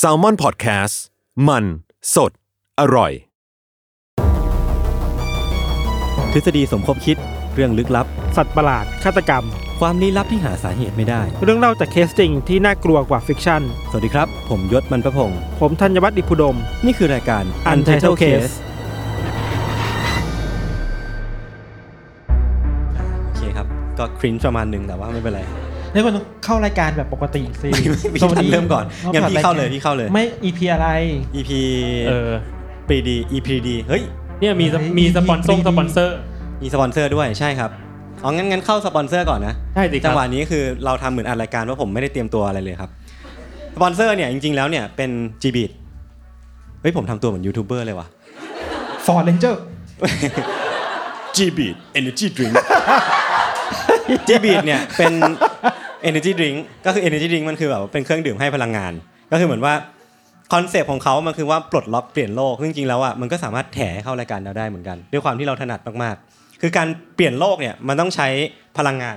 Salmon Podcast มัน สด อร่อย ทฤษฎีสมคบคิดเรื่องลึกลับ สัตว์ประหลาดฆาตกรรม ความลี้ลับที่หาสาเหตุไม่ได้ เรื่องเล่าจากเคสจริงที่น่ากลัวกว่า fiction สวัสดีครับ ผมยชญ์ บรรพพงศ์ผมธัญวัฒน์อิพภูดม นี่คือรายการ Untitled Case โอเคครับ ก็ cringe ประมาณหนึ่งแต่ว่าไม่เป็นไร นี่คนเข้ารายการแบบปกติสิพี่ธัญเริ่มก่อนงั้นพี่เข้าเลยพี่เข้าเลย ไม่ EP อะไร EP เออปรีดี EP ดีเฮ้ยเนี่ยมีสเฮ้ยมีสปอนเซอร์ดีสปอนเซอร์มีสปอนเซอร์ด้วยใช่ครับอ๋องั้นงั้นเข้าสปอนเซอร์ก่อนนะใช่สิครับจังหวะนี้คือเราทำเหมือนอัดรายการว่าผมไม่ได้เตรียมตัวอะไรเลยครับสปอนเซอร์เนี่ยจริงๆแล้วเนี่ยเป็น g b e a t เฮ้ยผมทำตัวเหมือนยูทูบเบอร์เลยว่ะ Ford Ranger g b e a t Energy Drink g b e a t เนี่ยเป็น Energy Drink ก็คือ Energy Drink มันคือแบบว่าเป็นเครื่องดื่มให้พลังงาน ก็คือเหมือนว่า concept ของเขามันคือว่าปลดล็อกเปลี่ยนโลกซึ่งจริงๆแล้วอะมันก็สามารถแถเข้ารายการเราได้เหมือนกัน ด้วยความที่เราถนัดมากๆ คือการเปลี่ยนโลกเนี่ยมันต้องใช้พลังงาน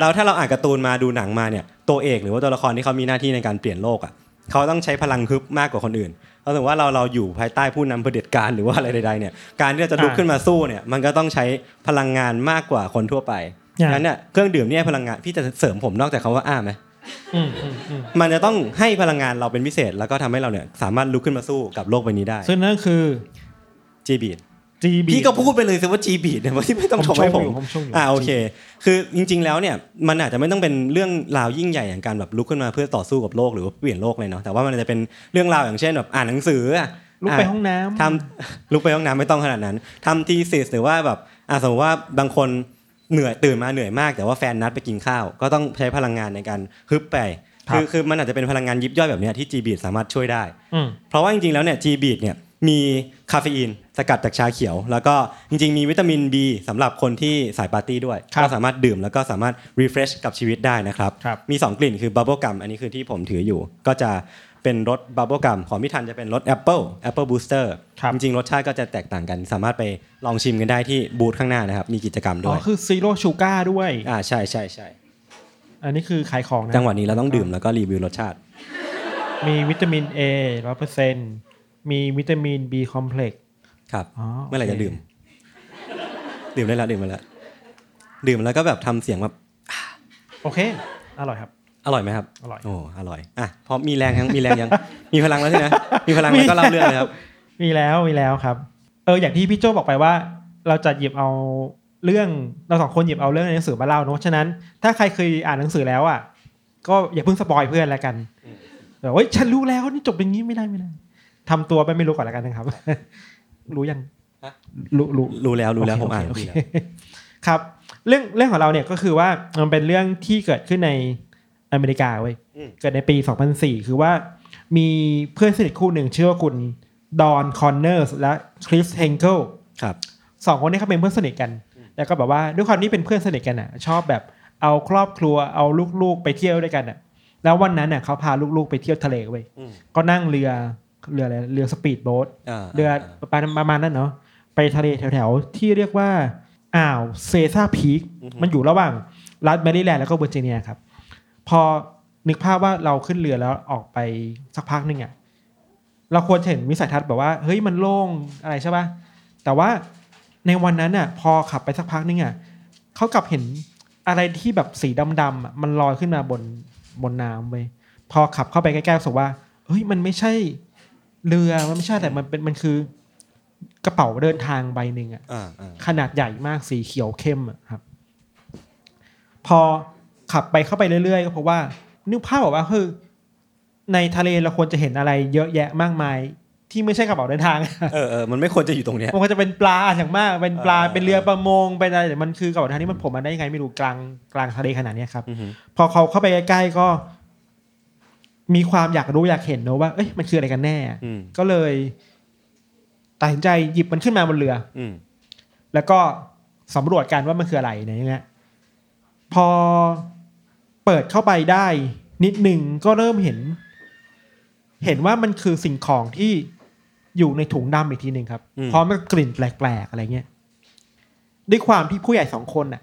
แล้วถ้าเราอ่านการ์ตูนมาดูหนังมาเนี่ยตัวเอกหรือว่าตัวละครที่เขามีหน้าที่ในการเปลี่ยนโลกอะเขาต้องใช้พลังฮึบมากกว่าคนอื่นเราถึงว่าเราเราอยู่ภายใต้ผู้นำเผด็จการหรือว่าอะไรใดๆเนี่ยการที่เราจะลุกอ่าขึ้นมาสู้เนี่ยมันก็ต้องใช้พลังงานมากกว่าคนทั่วไป อ่างั้นเนี่ยเครื่องดื่มเนี่ยพลังงานพี่จะเสริมผมนอกจากคาว่าอ้าไหมอืมอืมอืมมันจะต้องให้พลังงานเราเป็นพิเศษ แล้วก็ทำให้เราเนี่ยสามารถลุกขึ้นมาสู้กับโลกใบนี้ได้ ซึ่งนั่นคือจีบีด GB พี่ก็พูดไปเลยสิว่าจีบีดเนี่ยไม่ต้องผมชมให้ผมชมอยู่ผมชมอยู่อ่าโอเค คือจริง ๆ แล้วเนี่ยมันอาจจะไม่ต้องเป็นเรื่องราวยิ่งใหญ่อย่างการแบบลุกขึ้นมาเพื่อต่อสู้กับโลกหรือว่าเปลี่ยนโลกเลยเนาะแต่ว่ามันจะเป็นเรื่องราวอย่างเช่นแบบอ่านหนังสืออะลุกไปห้องน้ำทำลุกไปห้องน้ำไม่ต้องขนาดนั้นทำทีสิสหรือว่าแบบอะสมมติว่าบางคน เหนื่อยตื่นมาเหนื่อยมากแต่ว่าแฟนนัดไปกินข้าว ก็ต้องใช้พลังงานในการฮึบไปครับคือคือมันอาจจะเป็นพลังงานยิบย่อยแบบเนี้ยที่ G Beat สามารถช่วยได้อืมเพราะว่าจริงๆแล้วเนี่ย G Beat เนี่ยมีคาเฟอีนสกัดจากชาเขียว แล้วก็จริงๆ มีวิตามิน B สำหรับคนที่สายปาร์ตี้ด้วยครับก็สามารถดื่มแล้วก็สามารถ refresh กับชีวิตได้นะครับครับมี 2 กลิ่นคือ Bubble Gum อันนี้คือที่ผมถืออยู่ ก็จะ เป็นรส Bubble Gum ของพี่ธัญจะเป็นรส Apple Apple Booster ครับจริงๆ รสชาติก็จะแตกต่างกัน สามารถไปลองชิมกันได้ที่บูธข้างหน้านะครับ มีกิจกรรมอ๋ด้อวยคือ zero sugar ด้วยอ่าใช่ใช่ใช่อันนี้คือขายของนะจังหวะนี้เราต้องดื่มแล้วก็รีวิวรสชาติ มีวิตามิน A ร้อยเปอร์เซ็นต์มีวิตามิน B คอมเพล็กซ์ครับอ๋อเมื่อไหร่โอจะเคดื่ม ดื่มได้แล้วดื่มมาแล้วดื่มแล้วก็แบบทำเสียงแบบโอเค อร่อยครับ อร่อยไหมครับ อร่อย โอ้อร่อย อะพอมีแรงยัง มีแรงยัง มีพลังแล้วใช่ไหมมีพลังแล้วก็เล่าเรื่องเลยครับ มีแล้วมีแล้วครับ เอออย่างที่พี่โจบอกไปว่า เราจะหยิบเอาเรื่องเราสองคนหยิบเอาเรื่องในหนังสือมาเล่าเนอะฉะนั้น ถ้าใครเคยอ่านหนังสือแล้วอะก็อย่าเพิ่งสปอยเพื่อนแล้วกันแบบว่าฉันรู้แล้วนี่จบอย่างนี้ไม่ได้ไม่ได้ทำตัวไปไม่รู้ก่อนแล้วกันนะครับ รู้ยังฮะรู้รู้รู้แล้วรู้แล้วผมโเคอ่านโอพี่เคแล้วครับ เรื่องเรื่องของเราเนี่ยก็คือว่ามันเป็นเรื่องที่เกิดขึ้นใน อเมริกาเว้ยเกิดในปี 2004 คือว่ามีเพื่อนสนิทคู่หนึ่งชื่อว่าคุณดอนคอนเนอร์สและคริสเฮงเกิลครับสองคนนี้เขาเป็นเพื่อนสนิทกัน แล้วก็แบบว่าด้วยความที่เป็นเพื่อนสนิทกันอะ ชอบแบบเอาครอบครัวเอาลูกๆไปเที่ยวด้วยกันอะ แล้ววันนั้นน่ะเขาพาลูกๆไปเที่ยวทะเลเว้ยอืมก็นั่งเรือเรืออะไรเรือสปีดโบ๊ทาเรือประมาณประมาณนั้นเนาะไปทะเลแถวๆ ที่เรียกว่าอ่าวเชซาพีกมันอยู่ระหว่างรัฐแมริแลนด์แล้วก็เวอร์จิเนียครับ พอนึกภาพว่าเราขึ้นเรือแล้วออกไปสักพักหนึ่งอะเราควรจะเห็นวิสัยทัศน์แบบว่าเฮ้ยมันโล่งอะไรใช่ป่ะแต่ว่าในวันนั้นอะพอขับไปสักพักหนึงอะเขากลับเห็นอะไรที่แบบสีดำๆอะมันลอยขึ้นมาบนบนน้ำเว้ยพอขับเข้าไปใกล้ๆรู้สึกว่าเฮ้ยมันไม่ใช่เรือมันไม่ใช่แต่มันเป็นมันคือกระเป๋าเดินทางใบหนึ่งอะอ่าอ่าขนาดใหญ่มากสีเขียวเข้มอะครับ พอ ขับไปเข้าไปเรื่อยๆก็เพราะว่านึกภาพบอกว่าคือ ในทะเลเราควรจะเห็นอะไรเยอะแยะมากมาย ที่ไม่ใช่กระเป๋าเดินทางเออเออมันไม่ควรจะอยู่ตรงเนี้ยมันก็จะเป็นปลาอย่างมากเป็นปลาเออเป็นเรือประมงเป็นอะไรแต่มันคือกระเป๋าเดินทางที่มันผมมาได้ยังไงไม่รู้กลางกลางทะเลขนาดเนี้ยครับอือฮึพอเขาเข้าไปใกล้ๆก็ มีความอยากรู้อยากเห็นเนอะว่าเอ้ยมันคืออะไรกันแน่อืมก็เลยตัดสินใจหยิบมันขึ้นมาบนเรือ อืมแล้วก็สำรวจกันว่ามันคืออะไรเนี่ยอย่างเงี้ยพอเปิดเข้าไปได้นิดหนึ่งก็เริ่มเห็น เห็นว่ามันคือสิ่งของที่อยู่ในถุงดำอีกทีหนึ่งครับพร้อมกับกลิ่นแปลกๆอะไรเงี้ยด้วยความที่ผู้ใหญ่สองคนน่ะ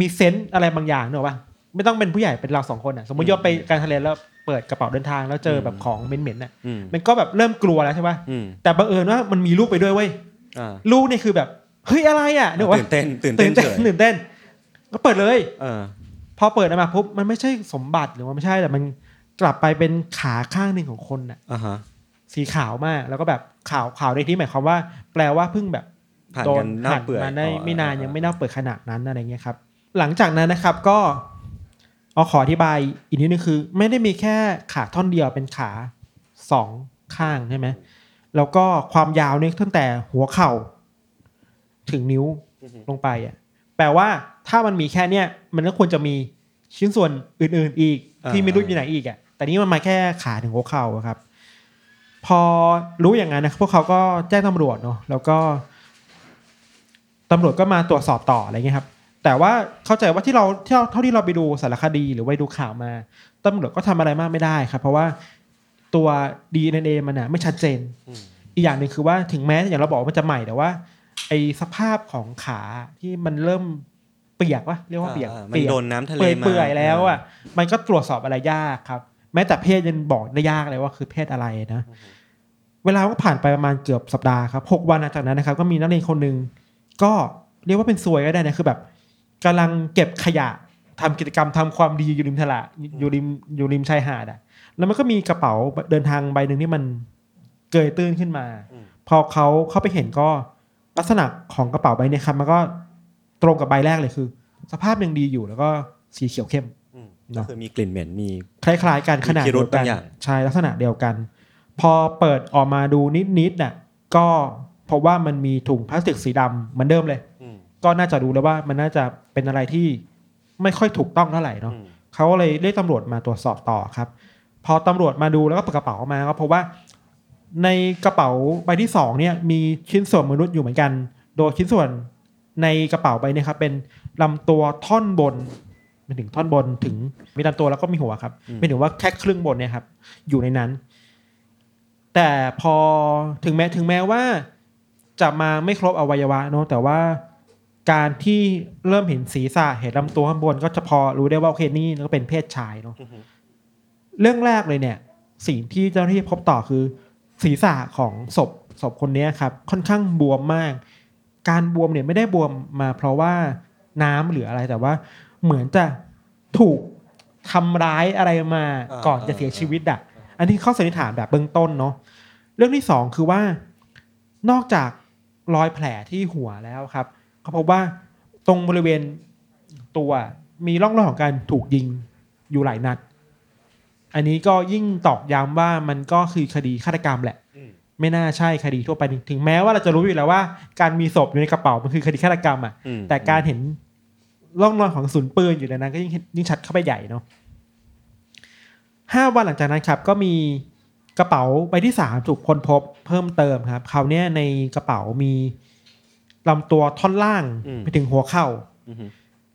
มีเซนส์อะไรบางอย่างเนอะว่าไม่ต้องเป็นผู้ใหญ่เป็นเราสองคนน่ะ สมมติยศไปการทะเลแล้วเปิดกระเป๋าเดินทางแล้วเจอแบบของเหม็นๆน่ะอืมมันก็แบบเริ่มกลัวแล้วใช่ปะอืมแต่บังเอิญว่ามันมีลูกไปด้วยเว้ยอ่าลูกเนี่ยคือแบบเฮ้ยอะไรอะนึกว่าตื่นเต้นตื่นตื่เต้นนเต้นเฉยตื่นเต้นก็เปิดเลยเออพอเปิดออกมาปุ๊บมันไม่ใช่สมบัติหรือว่าไม่ใช่แต่มันกลับไปเป็นขาข้างหนึ่งของคนน่ะอ่าฮะสีขาวมากแล้วก็แบบขาวขาวในที่หมายความว่า แปลว่าเพิ่งแบบผ่านโดกันนเน่าหั่นเปื่อยมาได้อ๋อไม่นานเออยังไม่เน่าเปื่อยขนาดนั้นอะไรเงี้ยครับ หลังจากนั้นนะครับก็เอาขออธิบายอีกนิดนึงคือ ไม่ได้มีแค่ขาท่อนเดียวเป็นขาสองข้างใช่ไหมแล้วก็ความยาวเนี่ยตั้งแต่หัวเข่า ถึงนิ้วลงไปอะแป ลว่าถ้ามันมีแค่เนี้ยมันก็ควรจะมีชิ้นส่วนอื่น ๆ อีก ที่ไม่รู้อยู่ไหนอีกอะแต่นี่มันมาแค่ขาถึงหัวเข่าอะครับ พอรู้อย่างนั้นนะพวกเขาก็แจ้งตำรวจเนาะแล้วก็ตำรวจก็มาตรวจสอบต่ออะไรเงี้ยครับ แต่ว่าเข้าใจว่าที่เราที่เราเท่าที่เราไปดูสารคดีหรือไปดูข่าวมาตำรวจก็ทำอะไรมากไม่ได้ครับ เพราะว่าตัว DNA มันอะไม่ชัดเจน อีกอย่างหนึ่งคือว่าถึงแม้อย่างเราบอกว่ามันจะใหม่แต่ว่า ไอสภาพของขาที่มันเริ่มเปียกวะเรียกว่าเปียกอ่ามันเปียกโดนน้ำทะเลเปื่อยมาเปื่อยแล้วอะมันก็ตรวจสอบอะไรยากครับ แม้แต่เพศยังบอกได้ยากเลยว่าคือเพศอะไรนะเวลาก็ผ่านไปประมาณเกือบสัปดาห์ครับหกวันหลังจากนั้นนะครับ ก็มีนักเรียนคนหนึ่งก็เรียกว่าเป็นซวยก็ได้นะคือแบบกำลังเก็บขยะทำกิจกรรมทำความดีอยู่ริมทะเลอยู่ริมอยู่ริมชายหาดอะ แล้วมันก็มีกระเป๋าเดินทางใบหนึ่งที่มันเกยตื้นขึ้นมา พอเขาเข้าไปเห็นก็ ลักษณะของกระเป๋าใบเนี้ครับ มันก็ตรงกับใบแรกเลยคือ สภาพยังดีอยู่แล้วก็สีเขียวเข้มอืมก็คือมีกลิ่นเหม็นมีคล้ายๆกันขนาดมีพิรุเดียวกันธบางอย่างใช่ลักษณะเดียวกัน พอเปิดออกมาดูนิดๆน่ะก็พบว่ามันมีถุงพลาสติกสีดำเหมือนเดิมเลยอืมก็น่าจะรู้แล้วว่ามันน่าจะเป็นอะไรที่ไม่ค่อยถูกต้องเท่าไหร่เนาะอืมเขาก็เลยเรียกตำรวจมาตรวจสอบต่อครับ พอตำรวจมาดูแล้วก็เปิดกระเป๋าออกมาก็พบว่า ในกระเป๋าใบที่สองเนี่ยมีชิ้นส่วนมนุษย์อยู่เหมือนกัน โดยชิ้นส่วนในกระเป๋าใบเนี้ครับเป็นลำตัวท่อนบนไปถึงท่อนบนถึงมีลำตัวแล้วก็มีหัวครับไม่ถึงว่าแค่ครึ่งบนเนี่ยครับ อยู่ในนั้น แต่พอถึงแม้ถึงแม้ว่า จะมาไม่ครบอวัยวะเนอะแต่ว่าการที่เริ่มเห็นศีรษะเห็นลำตัวข้างบนก็จะพอรู้ได้ว่าโอเคนี่ก็เป็นเพศชายเนาะเรื่องแรกเลยเนี่ย สิ่งที่เจ้าหน้าที่พบต่อคือ ศีรษะของศพศพคนเนี้ยครับค่อนข้างบวมมาก การบวมเนี่ยไม่ได้บวมมาเพราะว่าน้ำหรืออะไรแต่ว่า เหมือนจะถูกทำร้ายอะไรมาอ่าก่อนจะเสียชีวิตอะ อันนี้ข้อสันนิษฐานแบบเบื้องต้นเนาะเรื่องที่สองคือว่านอกจากรอยแผลที่หัวแล้วครับเขาพบว่าตรงบริเวณตัวมีร่องรอยของการถูกยิงอยู่หลายนัด อันนี้ก็ยิ่งตอกย้ำว่ามันก็คือคดีฆาตกรรมแหละอืมไม่น่าใช่คดีทั่วไปถึงแม้ว่าเราจะรู้อยู่แล้วว่า การมีศพอยู่ในกระเป๋ามันคือคดีฆาตกรรมอะอืมแต่การเห็นร่องรอยของกระสุนปืนอยู่ในนั้น ก็ยิ่งยิ่งชัดเข้าไปใหญ่เนาะห้าวันหลังจากนั้นครับ ก็มีกระเป๋าใบที่สามถูกค้นพบเพิ่มเติมครับคราวเนี้ยในกระเป๋ามีลำตัวท่อนล่างไปถึงหัวเข่าอืม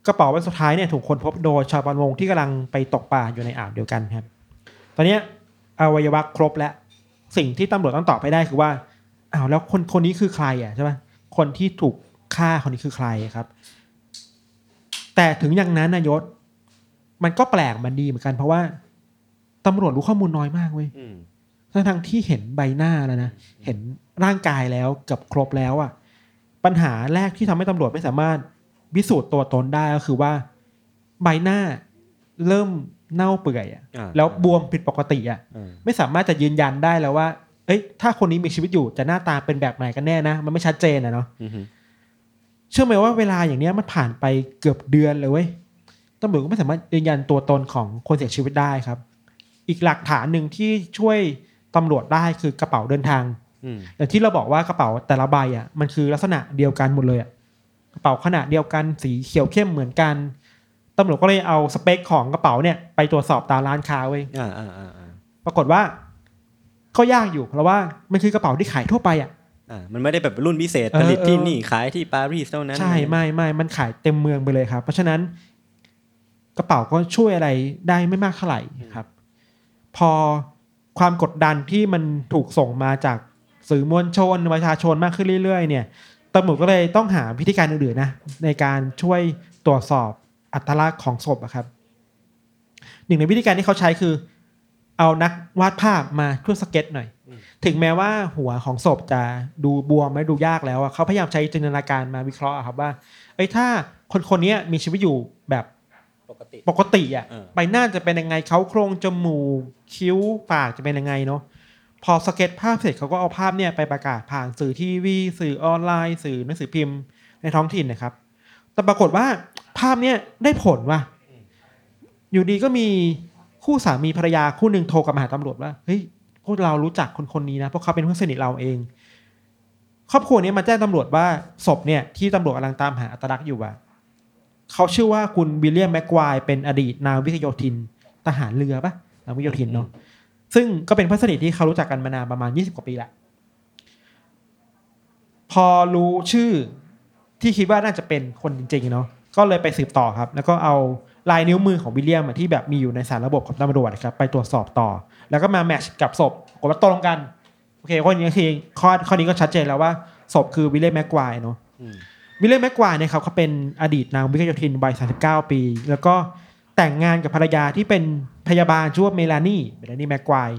กระเป๋าใบสุดท้ายเนี่ยถูกค้นพบโดยชาวประมงที่กำลังไปตกปลาอยู่ในอ่าวเดียวกันครับ ตอนเนี้ยอวัยวะครบแล้ว สิ่งที่ตำรวจต้องตอบไปได้คือว่าอ้าวแล้วคนคนนี้คือใครอะใช่ไหมคนที่ถูกฆ่าคนนี้คือใครครับ แต่ถึงอย่างนั้นนายศ มันก็แปลกมันดีเหมือนกัน เพราะว่าตำรวจรู้ข้อมูลน้อยมากเว้ยอืมทั้งทงๆที่เห็นใบหน้าแล้วนะเห็นร่างกายแล้วเกับครบแล้วอะ ปัญหาแรกที่ทำให้ตำรวจไม่สามารถพิสูจน์ตัวตนได้ก็คือว่า ใบหน้าเริ่ม เน่าเปื่อยอะอ่า แล้วบวมผิดปกติอะอ่าไม่สามารถจะยืนยันได้แล้วว่า เอ้ย ถ้าคนนี้มีชีวิตอยู่จะหน้าตาเป็นแบบไหนกันแน่นะ มันไม่ชัดเจนอะเนาะ อือฮึเชื่อไหมว่าเวลาอย่างเนี้ยมันผ่านไปเกือบเดือนเลยเว้ยตำรวจก็ไม่สามารถยืนยันตัวตนของคนเสียชีวิตได้ครับ อีกหลักฐานหนึ่งที่ช่วยตำรวจได้คือกระเป๋าเดินทาง อืมอย่างที่เราบอกว่ากระเป๋าแต่ละใบอะมันคือลักษณะเดียวกันหมดเลยอะกระเป๋าขนาดเดียวกันสีเขียวเข้มเหมือนกัน ตำรวจก็เลยเอาสเปคของกระเป๋าเนี่ยไปตรวจสอบตามร้านค้าเว้ยอ่าอ่าอ่าอ่าปรากฏว่าก็ยากอยู่เพราะว่ามันคือกระเป๋าที่ขายทั่วไปอะอ่ามันไม่ได้แบบรุ่นพิเศษเออผลิตที่เออนี่ขายที่ปารีสเท่านั้น ใช่ไม่ไม่มันขายเต็มเมืองไปเลยครับ เพราะฉะนั้นกระเป๋าก็ช่วยอะไรได้ไม่มากเท่าไหร่ครับ พอความกดดันที่มันถูกส่งมาจากสื่อมวลชนประชาชนมากขึ้นเรื่อย ๆ เนี่ยตำรวจก็เลยต้องหาวิธีการอื่นๆนะในการช่วยตรวจสอบ อัตลักษณ์ของศพอะครับ หนึ่งในวิธีการที่เขาใช้คือ เอานักวาดภาพมาช่วยสเก็ตหน่อย ถึงแม้ว่าหัวของศพจะดูบวมและดูยากแล้วอะเขาพยายามใช้จินตนาการมาวิเคราะห์อะครับว่าเอ้ยถ้าคนคนนี้มีชีวิตอยู่แบบปกติปกติอะเออใบหน้าจะเป็นยังไงเขาโครงจมูกคิ้วปากจะเป็นยังไงเนาะพอสเก็ตภาพเสร็จเขาก็เอาภาพเนี่ยไปประกาศผ่านสื่อทีวี สื่อออนไลน์ สื่อหนังสือพิมพ์ในท้องถิ่นนะครับ แต่ปรากฏว่า ภาพเนี่ยได้ผลว่ะ อยู่ดีก็มีคู่สามีภรรยาคู่หนึ่งโทรกลับมาหาตำรวจว่าเฮ้ยพวกเรารู้จักคนคนนี้นะเพราะเขาเป็นเพื่อนสนิทเราเอง ครอบครัวนี้มาแจ้งตำรวจว่าศพเนี่ยที่ตำรวจกำลังตามหาอัตลักษณ์อยู่อะเขาชื่อว่าคุณวิลเลียมแม็กควายเป็นอดีตนาวิกโยธินทหารเรือปะนาวิกโยธินเนาะซึ่งก็เป็นเพื่อนสนิทที่เขารู้จักกันมานานประมาณ20กว่าปีละพอรู้ชื่อที่คิดว่าน่าจะเป็นคนจริงๆเนาะ ก็เลยไปสืบต่อครับ แล้วก็เอาลายนิ้วมือของวิลเลียมอะที่แบบมีอยู่ในสารระบบของตำรวจนะครับไปตรวจสอบต่อ แล้วก็มาแมทช์กับศพปรากฏว่าตรงกันโอเคข้อนี้คือข้อข้อนี้ก็ชัดเจนแล้วว่าศพคือวิลเลียมแม็กควายเนาะอืมวิลเลียมแม็กควายเนี่ยครับเขาเป็นอดีตนาวิกโยธินวัย39 ปี แล้วก็แต่งงานกับภรรยาที่เป็นพยาบาลชื่อว่าเมลานีเมลานีแม็กควาย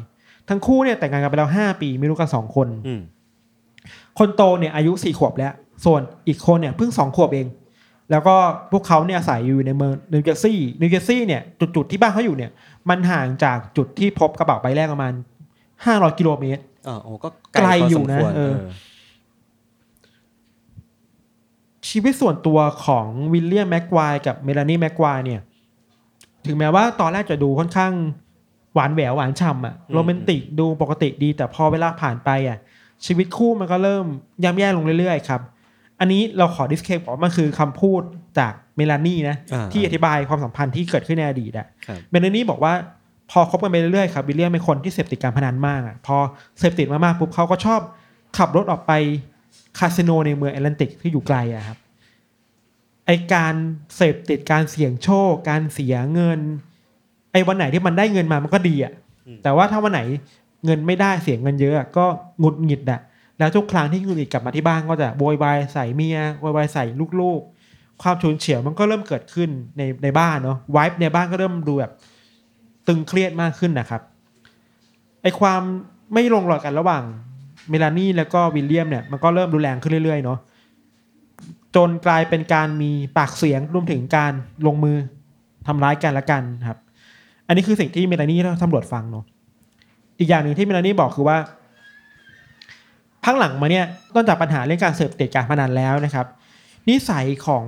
ทั้งคู่เนี่ยแต่งงานกันไปแล้ว5ปีมีลูกกันสองคนอืมคนโตเนี่ยอายุ4ขวบแล้ว ส่วนอีกคนเนี่ยเพิ่ง2ขวบเอง แล้วก็พวกเขาเนี่ยอาศัยอยู่ในเมืองนิวเจอร์ซีย์นิวเจอร์ซีย์เนี่ยจุดจุดๆที่บ้านเขาอยู่เนี่ยมันห่างจากจุดที่พบกระเป๋าใบแรกประมาณ500กิโลเมตรอ่าโอ้ก็ไกลอยู่นะพอสมควรเออชีวิตส่วนตัวของวิลเลียมแม็กควายกับเมลานีแม็กควายเนี่ย ถึงแม้ว่าตอนแรกจะดูค่อนข้างหวานแหววหวานฉ่ำอะโรแมนติกดูปกติดี แต่พอเวลาผ่านไปอะชีวิตคู่มันก็เริ่มย่ำแย่ลงเรื่อยๆครับ อันนี้เราขอ disclaim บอกว่ามันคือคำพูดจากเมลานีนะอ่าที่อธิบายความสัมพันธ์ที่เกิดขึ้นในอดีตอะครับเมลานีบอกว่าพอคบกันไปเรื่อยๆครับวิลเลียมเป็นคนที่เสพติดการพนันมากอะพอเสพติดมากๆปุ๊บเขาก็ชอบขับรถออกไปคาสิโนในเมืองแอตแลนติกที่อยู่ไกลอะครับไอการเสพติดการเสี่ยงโชค การเสียเงิน ไอวันไหนที่มันได้เงินมามันก็ดีอะแต่ว่าถ้าวันไหนเงินไม่ได้เสียเงินเยอะอะก็หงุดหงิดอะ แล้วทุกครั้งที่หงุดหงิดกลับมาที่บ้านก็จะโวยวายใส่เมียโวยวายใส่ลูกๆ ความฉุนเฉียวมันก็เริ่มเกิดขึ้นในในบ้านเนาะวายในบ้านก็เริ่มดูแบบตึงเครียดมากขึ้นนะครับไอความไม่ลงรอยกันระหว่างเมลานี่แล้วก็วิลเลียมเนี่ยมันก็เริ่มรุนแรงขึ้นเรื่อยๆเนาะจนกลายเป็นการมีปากเสียงรวมถึงการลงมือทำร้ายกันละกันครับ อันนี้คือสิ่งที่เมลานีเล่าให้ตำรวจฟังเนาะอีกอย่างหนึ่งที่เมลานี่บอกคือว่า พักหลังมาเนี่ยนอกจากปัญหาเรื่องการเสพติดการพนันแล้วนะครับ นิสัยของ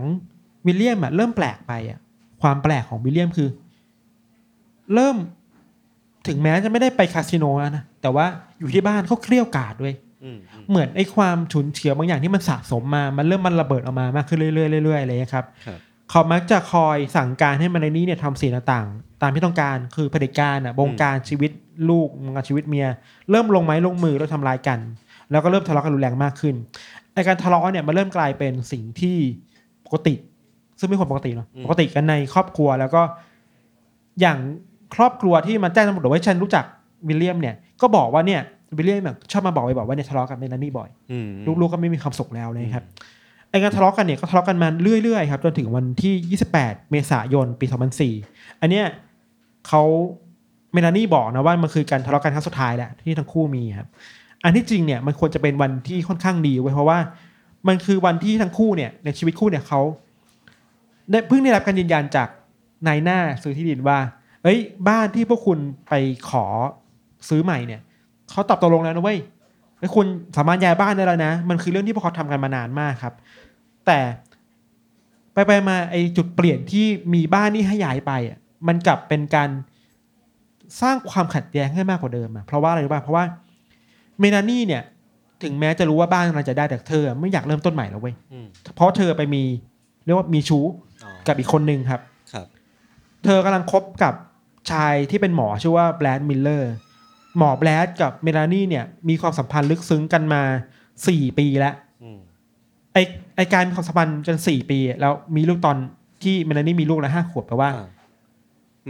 วิลเลียมอะเริ่มแปลกไปอะความแปลกของวิลเลียมคือ เริ่มถึงแม้จะไม่ได้ไปคาสิโนแล้วนะแต่ว่าอยู่ที่บ้านเขาเครี้ยวกราดด้วยอืมอืมเหมือนไอ้ความฉุนเฉียวบางอย่างที่มันสะสมมา มันเริ่มมันระเบิดออกมามากขึ้นเรื่อยๆเรื่อยๆอะไรอย่างเลยครับครับเขามักจะคอยสั่งการให้มันในนี้เนี่ยทำสิ่งต่างๆ ตามที่ต้องการคือเผด็จการอะบงการชีวิตลูกบงการชีวิตเมีย เริ่มลงไม้ลงมือแล้วทำลายกัน แล้วก็เริ่มทะเลาะกันรุนแรงมากขึ้นไอการทะเลาะเนี่ยมันเริ่มกลายเป็นสิ่งที่ปกติ ซึ่งไม่ควรปกติเนาะปกติกันในครอบครัวแล้วก็อย่างครอบครัวที่มาแจ้งตำรวจว่าฉันรู้จักวิลเลียมเนี่ยก็บอกว่าเนี่ยวิลเลียมแบบชอบมาบอกไปบอกว่าเนี่ยทะเลาะกับเมลานี่บ่อยอืมลูกๆก็ไม่มีความสุขแล้วนะครับไอ้การทะเลาะกันเนี่ยก็ทะเลาะกันมาเรื่อยๆครับจนถึงวันที่ 28 เมษายนปี 2004 อันเนี้ยเขาเมลานี่บอกนะว่ามันคือการทะเลาะกันครั้งสุดท้ายแหละที่ทั้งคู่มีครับ อันที่จริงเนี่ยมันควรจะเป็นวันที่ค่อนข้างดีไว้เพราะว่า มันคือวันที่ทั้งคู่เนี่ยในชีวิตคู่เนี่ยเขาได้เพิ่งได้รับการยืนยันจากนายหน้าซื้อที่ดินว่า เอ้ย บ้านที่พวกคุณไปขอซื้อใหม่เนี่ยเขาตอบตกลงแล้วนะเว้ยไอ้คุณสามารถย้ายบ้านได้แล้วนะ มันคือเรื่องที่พวกเขาทำกันมานานมากครับ แต่ไปไปมาไอ้จุดเปลี่ยนที่มีบ้านนี่ให้ย้ายไปอะมันกลับเป็นการสร้างความขัดแย้งให้มากกว่าเดิมอะเพราะว่าอะไรรู้ป่ะเพราะว่า เมนานี่เนี่ย ถึงแม้จะรู้ว่าบ้านกำลังจะได้แต่เธอไม่อยากเริ่มต้นใหม่แล้วเว้ยอืมเพราะเธอไปมีเรียกว่ามีชู้อ๋อกับอีกคนนึงครับ ครับ เธอกำลังคบกับชายที่เป็นหมอชื่อว่าแบรดมิลเลอร์ หมอแบรดกับเมลานี่เนี่ยมีความสัมพันธ์ลึกซึ้งกันมาสี่ปีแล้ว อืมไอไอการมีความสัมพันธ์กันสี่ปี แล้วมีลูกตอนที่เมลานี่มีลูกแล้วห้าขวบแปลว่า อ่า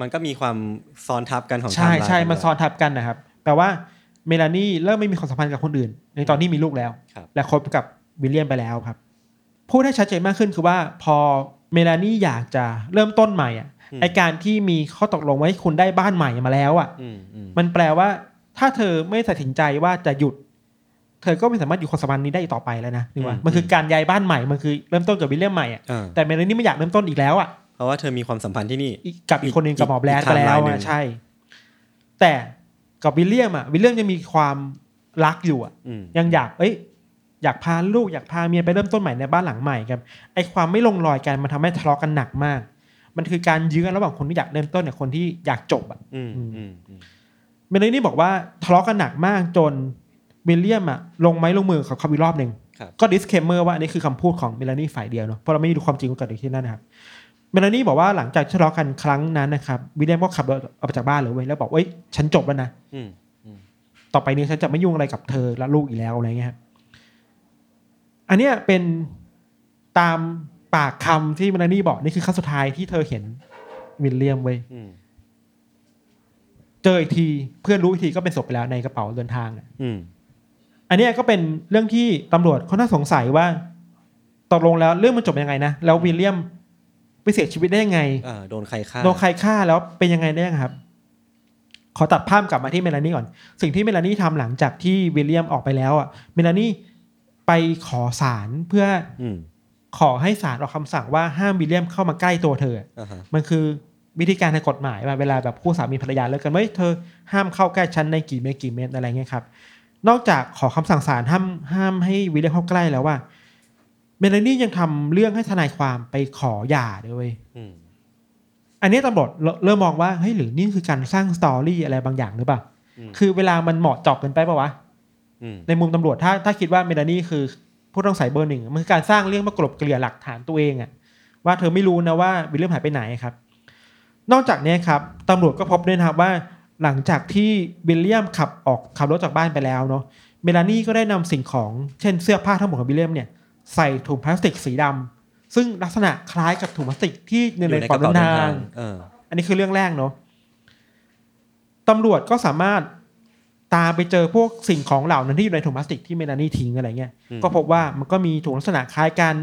มันก็มีความซ้อนทับกันของใช่ไทม์ไลน์ใช่กัมันซ้อนทับกันนะครับ แปลว่า เมลานี่เริ่มไม่มีความสัมพันธ์กับคนอื่น ในตอนที่มีลูกแล้ว ครับ และคบกับวิลเลียมไปแล้วครับ พูดให้ชัดเจนมากขึ้นคือว่าพอเมลานี่อยากจะเริ่มต้นใหม่อะไอการที่มีข้อตกลงไว้ให้คุณได้บ้านใหม่มาแล้วอะ อืมอืมมันแปลว่า ถ้าเธอไม่ตัดสินใจว่าจะหยุด เธอก็ไม่สามารถอยู่ความสัมพันธ์นี้ได้อีกต่อไปแล้วนะนึกว่ามันคือการย้ายบ้านใหม่มันคือเริ่มต้นกับวิลเลียมใหม่อะอ่าแต่เมลานี่ไม่อยากเริ่มต้นอีกแล้วอะ เพราะว่าเธอมีความสัมพันธ์ที่นี่ อีกกับอีกคนหนึ่งกับหมอแบรดอีกไปแล้วไทม์ไลน์หนึ่งอะ ใช่ แต่ กับวิลเลียมอะวิลเลียมยังมีความรักอยู่อะอืมยังอยาก เอ้ย อยากพาลูกอยากพาเมียไปเริ่มต้นใหม่ในบ้านหลังใหม่ครับไอ้ความไม่ลงรอยกันมันทำให้ทะเลาะกันหนักมาก มันคือการยื้อกันระหว่างคนที่อยากเริ่มต้นกับคนที่อยากจบอะอืมอืมอืมเมลานี่บอกว่าทะเลาะกันหนักมากจนวิลเลียมอะลงไม้ลงมือกับเขาอีกรอบหนึ่งครับก็ disclaimer ว่าอันนี้คือคำพูดของเมลานี่ฝ่ายเดียวเนาะเพราะเราไม่รู้ความจริงว่าเกิดอะไรขึ้นนั่นนะครับ เมลานี่บอกว่าหลังจากทะเลาะกันครั้งนั้นนะครับวิลเลียมก็ขับรถออกไปจากบ้านเลยเว้ยแล้วบอกเว้ยฉันจบแล้วนะอืมต่อไปนี้ฉันจะไม่ยุ่งอะไรกับเธอและลูกอีกแล้วอะไรเงี้ยครับอันเนี้ยเป็นตามปากคำที่เมลานี่บอกนี่คือครั้งสุดท้ายที่เธอเห็นวิลเลียมเว้ยอืมเจออีกทีเพื่อนรู้อีกทีก็เป็นศพไปแล้วในกระเป๋าเดินทางอะอืมอันเนี้ยก็เป็นเรื่องที่ตำรวจเขาน่าสงสัยว่าตกลงแล้วเรื่องมันจบยังไงนะแล้ววิลเลียม ไปเสียชีวิตได้ยังไงอ่าโดนใครฆ่าโดนใครฆ่าแล้วเป็นยังไงได้ยังครับ ขอตัดภาพกลับมาที่เมลานี่ก่อน สิ่งที่เมลานี่ทำหลังจากที่วิลเลียมออกไปแล้วอะเมลานี่ไปขอศาลเพื่ออืมขอให้ศาลออกคำสั่งว่าห้ามวิลเลียมเข้ามาใกล้ตัวเธออ่าฮะมันคือวิธีการทางกฎหมายว่าเวลาแบบคู่สามีภรรยาเลิกกันว่าเฮ้ยเธอห้ามเข้าใกล้ฉันในกี่เมตรกี่เมตรอะไรเงี้ยครับ นอกจากขอคำสั่งศาลห้ามห้ามให้วิลเลียมเข้าใกล้แล้วว่า เมลานี่ยังทำเรื่องให้ทนายความไปขอหย่าด้วยเว้ยอืมอันนี้ตำรวจเริ่มเริ่มมองว่าเฮ้ยหรือนี่คือการสร้าง story อะไรบางอย่างหรือเปล่า คือเวลามันเหมาะเจาะเกินไปปะวะอืมในมุมตำรวจถ้าถ้าคิดว่าเมลานี่คือผู้ต้องสงสัยเบอร์หนึ่งมันคือการสร้างเรื่องมากลบเกลื่อนหลักฐานตัวเองอะว่าเธอไม่รู้นะว่าวิลเลียมหายไปไหนครับ นอกจากนี้ครับตำรวจก็พบด้วยนะครับว่า หลังจากที่วิลเลียมขับออกขับรถจากบ้านไปแล้วเนาะเมลานี่ก็ได้นำสิ่งของเช่นเสื้อผ้าทั้งหมดของวิลเลียมเนี่ย ใส่ถุงพลาสติกสีดำซึ่งลักษณะคล้ายกับถุงพลาสติกที่ในอยู่ในในปกอระดเดิเป๋านเดินทาทางงเอออันนี้คือเรื่องแรกเนาะตำรวจก็สามารถตามไปเจอพวกสิ่งของเหล่านั้นที่อยู่ในถุงพลาสติกที่เมลานี่ทิ้งอะไรเงี้ยอืมก็พบว่ามันก็มีถุงลักษณะคล้ายกัน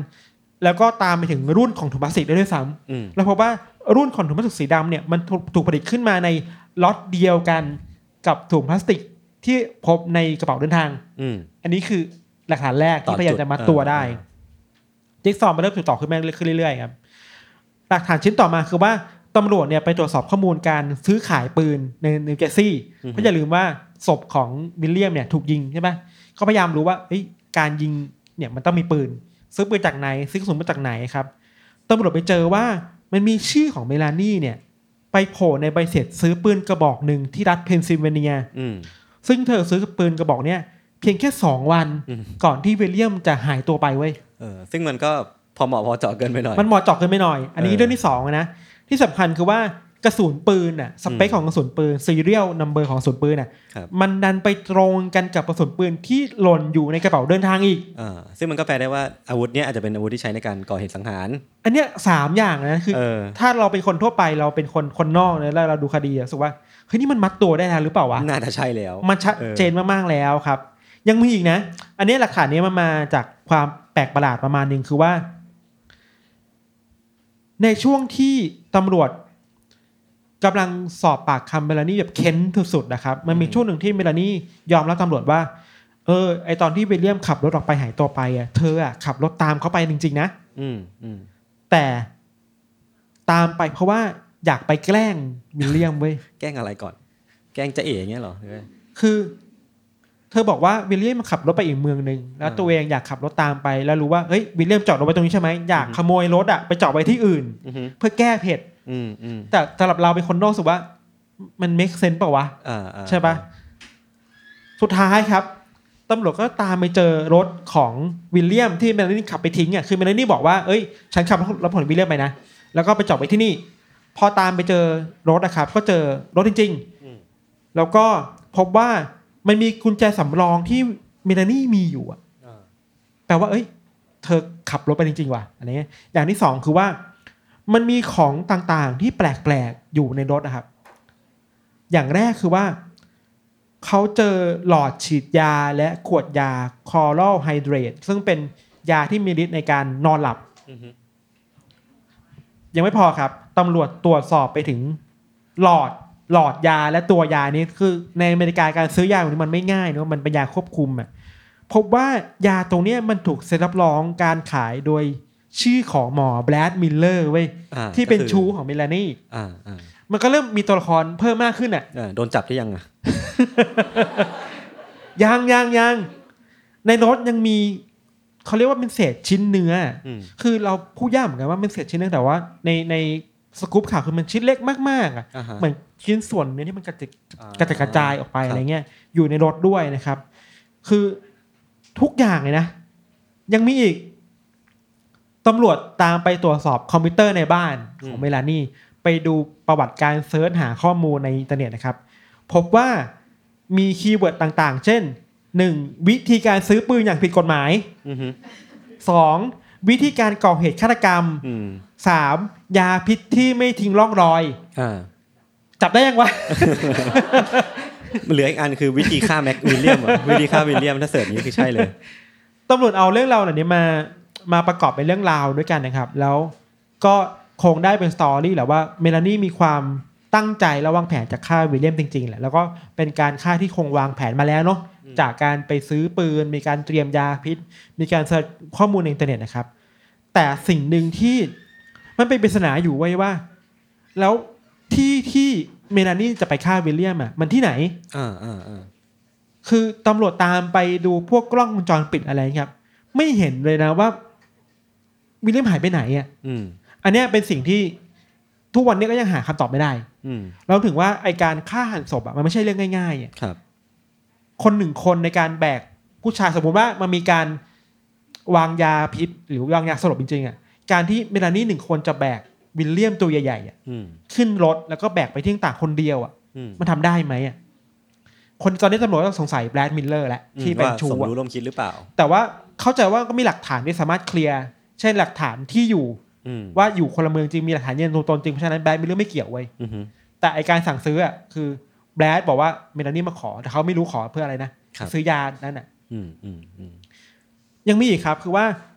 แล้วก็ตามไปถึงรุ่นของถุงพลาสติกได้ด้วยซ้ำอืมแล้วพบว่ารุ่นของถุงพลาสติกสีดำเนี่ยมันถูกถูกผลิตขึ้นมาในล็อตเดียวกันกับถุงพลาสติกที่พบในกระเป๋าเดินทางอืมอันนี้คือ หลักฐานแรกต่อที่พยายามจะมัดตัวจุดได้เออจิ๊กซอว์มันเริ่มถูกต่อขึ้นมาขึ้นเรื่อยๆครับหลักฐานชิ้นต่อมาคือว่าตำรวจเนี่ยไปตรวจสอบข้อมูลการซื้อขายปืนในนิวเจอร์ซีย์เพราะอย่าลืมว่าศพของวิลเลียมเนี่ยถูกยิงใช่ไหมเขาพยายามรู้ว่าเฮ้ยการยิงเนี่ยมันต้องมีปืน ซื้อปืนจากไหน ซื้อกระสุนมาจากไหนครับตำรวจไปเจอว่ามันมีชื่อของเมลานี่เนี่ย ไปโผล่ในใบเสร็จซื้อปืนกระบอกหนึ่งที่รัฐเพนซิลเวเนียอืมซึ่งเธอซื้อปืนกระบอกเนี่ย เพียงแค่สองวันอืมก่อนที่วิลเลียมจะหายตัวไปเว้ยเออซึ่งมันก็พอเหมาะพอเจาะเกินไปหน่อย มันเหมาะเจาะเกินไปหน่อย อันนี้เออเรื่องที่สองนะ ที่สำคัญคือว่ากระสุนปืนน่ะสเปคอืมของกระสุนปืน serial number ของกระสุนปืนน่ะครับมันดันไปตรงกันกับกระสุนปืนที่หล่นอยู่ในกระเป๋าเดินทางอีกอ่าซึ่งมันก็แปลได้ว่าอาวุธเนี้ยอาจจะเป็นอาวุธที่ใช้ในการก่อเหตุสังหาร อันเนี้ยสามอย่างนะคือเออถ้าเราเป็นคนทั่วไปเราเป็นคนคนนอกเนี่ยแล้วเราดูคดีอะรู้สึกว่าเฮ้ยนี่มันมัดตัวได้แล้วหรือเปล่าวะน่าจะใช่แล้ว มันชัดเออเจนมากๆแล้วครับ ยังมีอีกนะ อันนี้หลักฐานนี้มันมาจากความแปลกประหลาดประมาณหนึ่งคือว่า ในช่วงที่ตำรวจกำลังสอบปากคำเมลานี่แบบเค้นสุดๆนะครับ มันมีช่วงหนึ่งที่เมลานี่ยอมรับตำรวจว่า เออ ไอตอนที่วิลเลียมขับรถออกไปหายตัวไปอะเธออะขับรถตามเขาไปจริงๆนะอืมอืมแต่ตามไปเพราะว่าอยากไปแกล้งวิลเลียมเว้ยแกล้งอะไรก่อน แกล้งจะเอ๋อย่างเงี้ยเหรอหรือว่าคือ เธอบอกว่าวิลเลียมขับรถไปอีกเมืองหนึ่งแล้วอ่าตัวเองอยากขับรถตามไปแล้วรู้ว่าเฮ้ยวิลเลียมจอดรถไว้ตรงนี้ใช่ไหมอยากขโมยรถอะไปจอดไว้ที่อื่นอือฮึเพื่อแก้เผ็ดอืมอืมแต่สำหรับเราเป็นคนนอกรู้สุว่า มัน make sense เปล่าวะอ่าอ่าใช่ปะสุดท้ายครับตำรวจก็ตามไปเจอรถของวิลเลียมที่เมลานี่ขับไปทิ้งอะคือเมลานี่บอกว่าเอ้ย ฉันขับรถของวิลเลียมไปนะแล้วก็ไปจอดไว้ที่นี่ พอตามไปเจอรถนะครับ ก็เจอรถจริง ๆ แล้วก็พบว่า มันมีกุญแจสำรองที่เมลานี่มีอยู่อะอ่าแปลว่า เอ้ย เธอขับรถไปจริง ๆ ว่ะอะไรเงี้ยอย่างที่สองคือว่า มันมีของต่างๆที่แปลกๆอยู่ในรถนะครับ อย่างแรกคือว่าเขาเจอหลอดฉีดยาและขวดยาคอรัลไฮเดรตซึ่งเป็นยาที่มีฤทธิ์ในการนอนหลับอือฮึยังไม่พอครับตำรวจตรวจสอบไปถึงหลอด หลอดยาและตัวยานี้คือในอเมริกาการซื้อยาแบบนี้มันไม่ง่ายเนอะมันเป็นยาควบคุมอะพบว่ายาตรงเนี้ยมันถูกเซ็นรับรองการขายโดยชื่อของหมอแบรดมิลเลอร์เว้ยอ่าที่เป็นก็คือชู้ของเมลานี่อ่าอ่ามันก็เริ่มมีตัวละครเพิ่มมากขึ้นอะอ่าโดนจับที่ยังอะยังยังยังในรถยังมีเขาเรียกว่าเป็นเศษชิ้นเนื้อออืมคือเราพูดยากเหมือนกันว่าเป็นเศษชิ้นเนื้อแต่ว่า ในใน สกู๊ปข่าวคือมันชิ้นเล็กมากๆอะอ่าฮะ เหมือนชิ้นส่วนเนื้อที่มันกระจายอ่ากระจายกระจายออกไปครับ อะไรเงี้ยอยู่ในรถด้วยนะครับ คือทุกอย่างเลยนะ ยังมีอีกตำรวจตามไปตรวจสอบคอมพิวเตอร์ในบ้านของเมลานี่ ไปดูประวัติการ search หาข้อมูลในอินเทอร์เน็ตนะครับ พบว่ามี keyword ต่างๆ เช่น 1. วิธีการซื้อปืนอย่างผิดกฎหมาย อือฮึ 2. วิธีการก่อเหตุฆาตกรรม อืม 3. ยาพิษที่ไม่ทิ้งร่องรอยอ่าจับได้ยังวะ มันเหลืออีกอันคือวิธีฆ่าแม็กวิลเลียมอะวิธีฆ่าวิลเลียมถ้า search นี้คือใช่เลยตำรวจเอาเรื่องราวเหล่านี้มามาประกอบเป็นเรื่องราวด้วยกันนะครับ แล้วก็คงได้เป็น story แหละว่าเมลานี่มีความตั้งใจและวางแผนจะฆ่าวิลเลียมจริงๆแหละแล้วก็เป็นการฆ่าที่คงวางแผนมาแล้วเนาะจากการไปซื้อปืน มีการเตรียมยาพิษ มีการเสิร์ชข้อมูลในอินเทอร์เน็ตนะครับ แต่สิ่งหนึ่งที่ มันเป็นปริศนาอยู่ไว้ยว่า แล้วที่ที่เมลานี่จะไปฆ่าวิลเลียมอะมันที่ไหนอ่าอ่าอ่าคือตำรวจตามไปดูพวกกล้องวงจรปิดอะไรครับ ไม่เห็นเลยนะว่าวิลเลียมหายไปไหนอะอืม อันเนี้ยเป็นสิ่งที่ทุกวันนี้ก็ยังหาคำตอบไม่ได้ อืม เราถึงว่าไอการฆ่าหันศพอะมันไม่ใช่เรื่องง่ายๆอะครับ คนหนึ่งคนในการแบกผู้ชายสมมติว่ามันมีการวางยาพิษ หรือวางยาสลบจริงๆอะ การที่เมลานี่หนึ่งคนจะแบกวิลเลียมตัวใหญ่ๆอะอืมขึ้นรถแล้วก็แบกไปที่ต่างคนเดียวอะอืมมันทำได้ไหมอะคนตอนนี้ตำรวจก็สงสัยแบรดมิลเลอร์แหละที่เป็นว่าชู้สมอะรู้ร่วมคิดหรือเปล่า แต่ว่าเข้าใจว่าก็มีหลักฐานที่สามารถเคลียร์เช่นหลักฐานที่อยู่อืมว่าอยู่คนละเมืองจริงมีหลักฐานยืนยันตัวตนจริงเพราะฉะนั้นแบรดมิลเลอร์ไม่เกี่ยวเว้ยอือฮึแต่ไอการสั่งซื้ออะคือแบรดบอกว่าเมลานี่มาขอแต่เขาไม่รู้ขอเพื่ออะไรนะครับซื้อยานั่นอะอืมอืมอืมยังมีอีกครับ คือว่า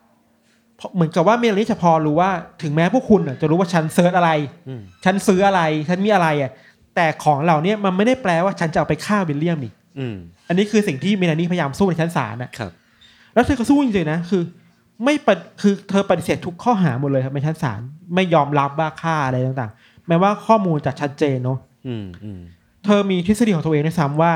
พอ เหมือนกับว่าเมลานี่จะพอรู้ว่าถึงแม้พวกคุณอะจะรู้ว่าฉัน search อะไรอืมฉันซื้ออะไรฉันมีอะไรอะแต่ของเหล่านี้มันไม่ได้แปลว่าฉันจะเอาไปฆ่าวิลเลียมนี่อืมอันนี้คือสิ่งที่เมลานี่พยายามสู้ในชั้นศาลอะครับ แล้วเธอก็สู้จริงๆนะคือ ไม่ปฏิคือเธอปฏิเสธทุกข้อหาหมดเลยครับในชั้นศาลไม่ยอมรับว่าฆ่าอะไรต่างๆ แม้ว่าข้อมูลจะชัดเจนเนาะอืมอืมเธอมีทฤษฎีของตัวเองด้วยซ้ำว่า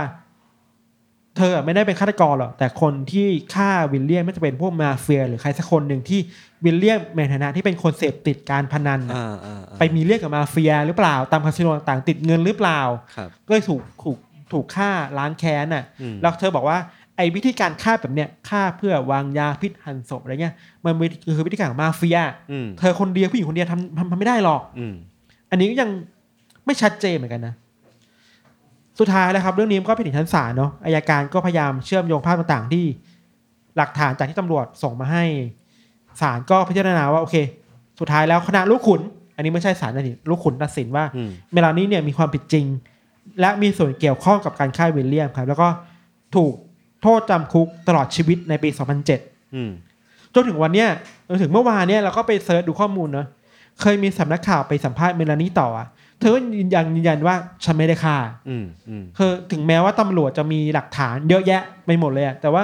เธอไม่ได้เป็นฆาตกรหรอกแต่คนที่ฆ่าวิลเลียมไม่จะเป็นพวกมาเฟีย หรือใครสักคนหนึ่งที่วิลเลียมในฐานะที่เป็นคนเสพติดการพนันน่ะอ่าอ่าอ่าไปมีเรื่องกับมาเฟียหรือเปล่าตามคาสิโนต่างๆติดเงินหรือเปล่าครับก็เลยถูกถูกถูกฆ่าล้างแค้นน่ะอืมแล้วเธอบอกว่าไอ้วิธีการฆ่าแบบเนี้ยฆ่าเพื่อวางยาพิษหั่นศพอะไรเงี้ย มันเป็นคือวิธีการของมาเฟียอืมเธอคนเดียวผู้หญิงคนเดียวทำทำทำไม่ได้หรอกอืมอันนี้ก็ยังไม่ชัดเจนเหมือนกันนะ สุดท้ายแล้วครับเรื่องนี้มันก็ไปถึงชั้นศาลเนาะอายการก็พยายามเชื่อมโยงภาพต่างๆ ที่หลักฐานจากที่ตำรวจส่งมาให้ศาลก็พิจารณาว่าโอเค สุดท้ายแล้วคณะลูกขุน อันนี้ไม่ใช่ศาลนะนี่ลูกขุนตัดสินว่าอืมเมลานี่เนี่ยมีความผิดจริง และมีส่วนเกี่ยวข้องกับการฆ่าวิลเลียมครับ แล้วก็ถูกโทษจำคุกตลอดชีวิตในปี 2007อืมจนถึงวันเนี้ยจนถึงเมื่อวานเนี่ยเราก็ไป search ดูข้อมูลเนอะเคยมีสำนักข่าวไปสัมภาษณ์เมลานี่ต่ออะ เธอก็ยืนยันยืนยันว่าฉันไม่ได้ฆ่าอืมอืมคือถึงแม้ว่าตำรวจจะมีหลักฐานเยอะแยะไปหมดเลยอะแต่ว่า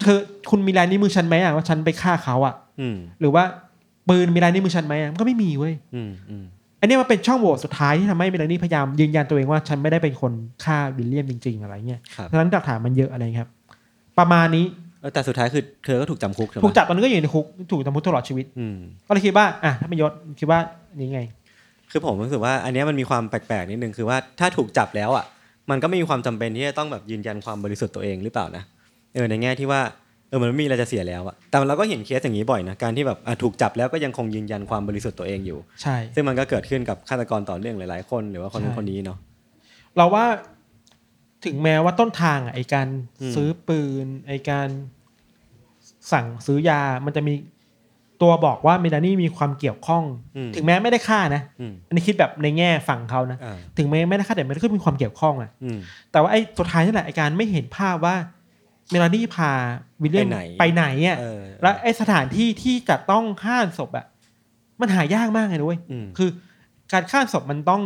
เธอคุณมีลายนิ้วมือฉันไหมอะว่าฉันไปฆ่าเขาอะอืมหรือว่าปืนมีลายนิ้วมือฉันไหมอะมันก็ไม่มีเว้ยอืมอืมอันเนี้ยมันเป็นช่องโหว่สุดท้ายที่ทำให้เมลานี่พยายามยืนยันตัวเองว่าฉันไม่ได้เป็นคนฆ่าวิลเลียมจริง ๆ อะไรเงี้ยครับฉะนั้นหลักฐานมันเยอะอะไรครับ ประมาณนี้เออแต่สุดท้ายคือเธอก็ถูกจำคุกใช่ไหมถูกจับตอนนั้นก็อยู่ในคุกถูกจำคุกตลอดชีวิต อืม ก็เลยคิดว่า อะถ้าเป็นยศคิดว่ายังไง คือผมรู้สึกว่าอันเนี้ยมันมีความแปลกๆนิดนึงคือว่าถ้าถูกจับแล้วอะมันก็ไม่มีความจำเป็นที่จะต้องแบบยืนยันความบริสุทธิ์ตัวเองหรือเปล่านะเออในแง่ที่ว่าเออมันไม่มีอะไรจะเสียแล้วอะแต่เราก็เห็นเคสอย่างนี้บ่อยนะการที่แบบอะถูกจับแล้วก็ยังคงยืนยันความบริสุทธิ์ตัวเองอยู่ใช่ซึ่งมันก็เกิดขึ้นกับฆาตกรต่อเนื่องหลาย ๆ คนหรือว่าคนนู้นใช่คนนี้เนาะเราว่าถึงแม้ว่าต้นทางอะไอการอืมซื้อปืนไอการสั่งซื้อยามันจะมี ตัวบอกว่าเมลานี่มีความเกี่ยวข้องอืมถึงแม้ไม่ได้ฆ่านะอืมอันนี้คิดแบบในแง่ฝั่งเขานะอ่าถึงแม้ไม่ได้ฆ่าแต่มันก็มีความเกี่ยวข้องอะอืมแต่ว่าไอ้สุดท้ายนั่นแหละไอ้การไม่เห็นภาพว่าเมลานี่พาวิลเลียมไปไหนไปไหนอะเออและไอ้สถานที่ที่จะต้องฆ่าศพอะมันหายากมากเลยนะเว้ยอืมคือการฆ่าศพมันต้อง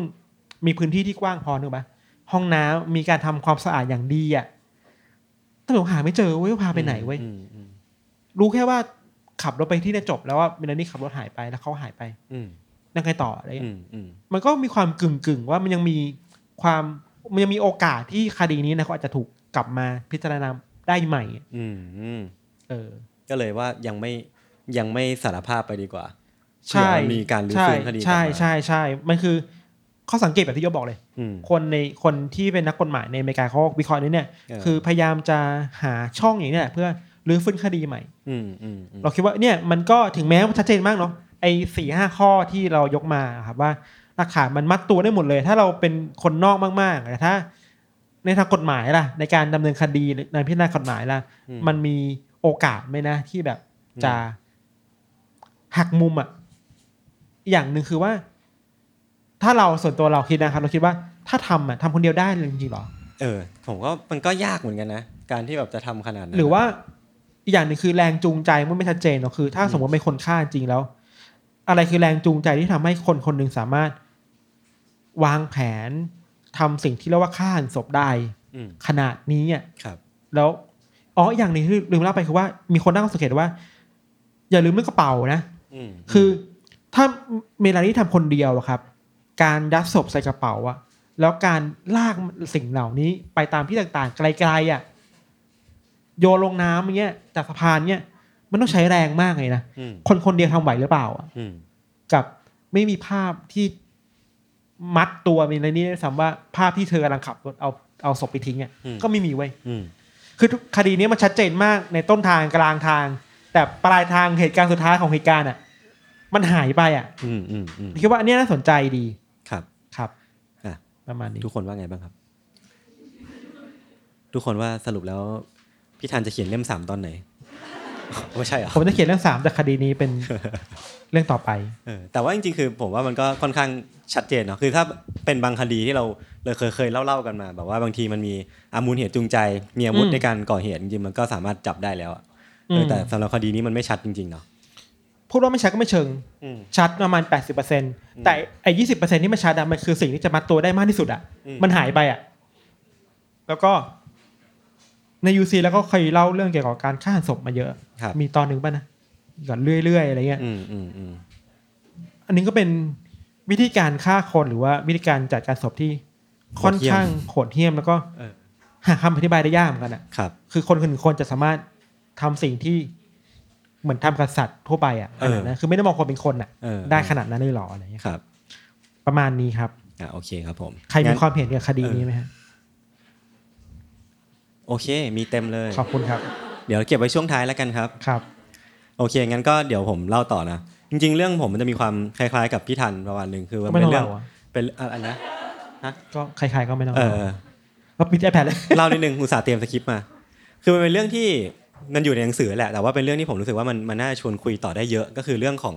มีพื้นที่ที่กว้างพอนึกปะห้องน้ำมีการทำความสะอาดอย่างดีอะตำรวจหาไม่เจอเว้ยว่าพาไปไหนเว้ยอืมอืมรู้แค่ว่า ขับรถไปที่เนี่ยจบแล้วว่าเมลานี่ขับรถหายไปแล้วเขาหายไปอืมยังไงต่ออะไรเงี้ยอืมอืมมันก็มีความกึ่งกึ่งๆว่ามันยังมีความมันยังมีโอกาสที่คดีนี้นะเขาอาจจะถูกกลับมาพิจารณาได้ใหม่ อืมอืมเออ ก็เลยว่ายังไม่ยังไม่สารภาพไปดีกว่า ใช่เผื่อมันมีการรื้อใช่ฟื้นคดีกลับมาใช่ใช่ใช่มันคือข้อสังเกตแบบที่โยบอกเลยอืมคนในคนที่เป็นนักกฎหมายในอเมริกาเขาวิเคราะห์นี้เนี่ยเออคือพยายามจะหาช่องอย่างเนี้ยเพื่อ รื้อฟื้นคดีใหม่อืมอืมอืมเราคิดว่าเนี่ยมันก็ถึงแม้ว่าชัดเจนมากเนาะไอ้สี่ห้าข้อที่เรายกมาครับว่าหลักฐานมันมัดตัวได้หมดเลย ถ้าเราเป็นคนนอกมากๆแต่ถ้า ในทางกฎหมายล่ะ ในการดำเนินคดีในพิจารณากฎหมายล่ะอืมมันมีโอกาสไหมนะที่แบบจะหักมุมอะอีกอย่างหนึ่งคือว่า ถ้าเราส่วนตัวเราคิดนะครับ เราคิดว่าถ้าทำอะทำคนเดียวได้เลยจริงๆหรอ เออ ผมก็มันก็ยากเหมือนกันนะ การที่แบบจะทำขนาดนั้นหรือว่า อีกอย่างหนึ่งคือแรงจูงใจมันไม่ชัดเจนเนอะคือ ถ้าสมมติเป็นคนฆ่าจริงแล้ว อะไรคือแรงจูงใจที่ทำให้คนคนหนึ่งสามารถ วางแผนทำสิ่งที่เรียกว่าฆ่าหันศพได้อืมขนาดนี้อะครับแล้วอ๋ออีกอย่างหนึ่งที่ลืมเล่าไปคือว่ามีคนตั้งข้อสังเกตว่า อย่าลืมเรื่องกระเป๋านะอืมคือถ้าเมลานี่ทำคนเดียวอะครับ การยัดศพใส่กระเป๋าอะแล้วการลากสิ่งเหล่านี้ไปตามที่ต่างๆ ไกลๆอะ โยนลงน้ำอย่างเงี้ยจากสะพานเงี้ยมันต้องใช้แรงมากเลยนะอืมคนคนเดียวทำไหวหรือเปล่าอะอืมกับไม่มีภาพที่มัดตัวเมลานี่ด้วยซ้ำว่าภาพที่เธอกำลังขับรถเอาเอาศพไปทิ้งอะก็ไม่มีเว้ย อืม คือทุกคดีนี้มันชัดเจนมากในต้นทางกลางทาง แต่ปลายทางเหตุการณ์สุดท้ายของเหตุการณ์อะ มันหายไปอะอืมอืมอืมคิดว่าอันเนี้ยน่าสนใจดีครับ ครับอะ ประมาณนี้ทุกคนว่าไงบ้างครับ ทุกคนว่าสรุปแล้ว พี่ธันจะเขียนเล่มสามตอนไหนไม่ใช่เหรอผมจะเขียนเรื่องสามแต่คดีนี้เป็นเรื่องต่อไปเออแต่ว่าจริงๆคือผมว่ามันก็ค่อนข้างชัดเจนเนาะคือถ้าเป็นบางคดีที่เราเลยเคยเคยเล่าๆกันมา แบบว่าบางทีมันมีอามูลเหตุจูงใจมีอาวุธอืมในการก่อเหตุจริงๆมันก็สามารถจับได้แล้วอะเออแต่สำหรับคดีนี้มันไม่ชัดจริงๆเนาะพูดว่าไม่ชัดก็ไม่เชิงอืมชัดประมาณแปดสิบเปอร์เซ็นแต่ไอ้ยี่สิบเปอร์เซ็นที่ไม่ชัดอะมันคือสิ่งที่จะมัดตัวได้มากที่สุดอะอืมมันหายไปอะแล้วก็ ในยูซีแล้วก็เคยเล่าเรื่องเกี่ยวกับการฆ่าหันศพมาเยอะครับมีตอนหนึ่งป่ะนะก่อนเรื่อยๆอะไรเงี้ยอืมอืมอืมอันนี้ก็เป็นวิธีการฆ่าคนหรือว่าวิธีการจัดการศพที่ค่อนข้างโหดเหี้ยมแล้วก็เออหาคำอธิบายได้ยากเหมือนกันอะครับ คือคนคนหนึ่งคนจะสามารถทำสิ่งที่เหมือนทำกับสัตว์ทั่วไปอะขนาดนั้นคือไม่ได้มองคนเป็นคนอะเออได้ขนาดนั้นเลยเหรออะไรเงี้ยครับ ประมาณนี้ครับอ่าโอเคครับผม ใครมีงั้นความเห็นเกี่ยวกับคดีนี้ไหมฮะ โอเค มีเต็มเลย ขอบคุณครับ เดี๋ยวเก็บไว้ช่วงท้ายแล้วกันครับ ครับ โอเค งั้นก็เดี๋ยวผมเล่าต่อนะ จริง ๆ เรื่องผมมันจะมีความคล้าย ๆ กับพี่ทันประมาณหนึ่งคือมันก็ไม่เป็ต้อนงเรื่องเล่าอะเป็นอะไรนะก็ใครๆก็ไม่ต้องเอเล่าอก็ปิดไอแพดเลยเล่านิดนึงอุตส่าห์เตรียมสคริปต์มา คือมันเป็นเรื่องที่มันอยู่ในหนังสือแหละ แต่ว่าเป็นเรื่องที่ผมรู้สึกว่ามันมันน่าชวนคุยต่อได้เยอะ ก็คือเรื่องของ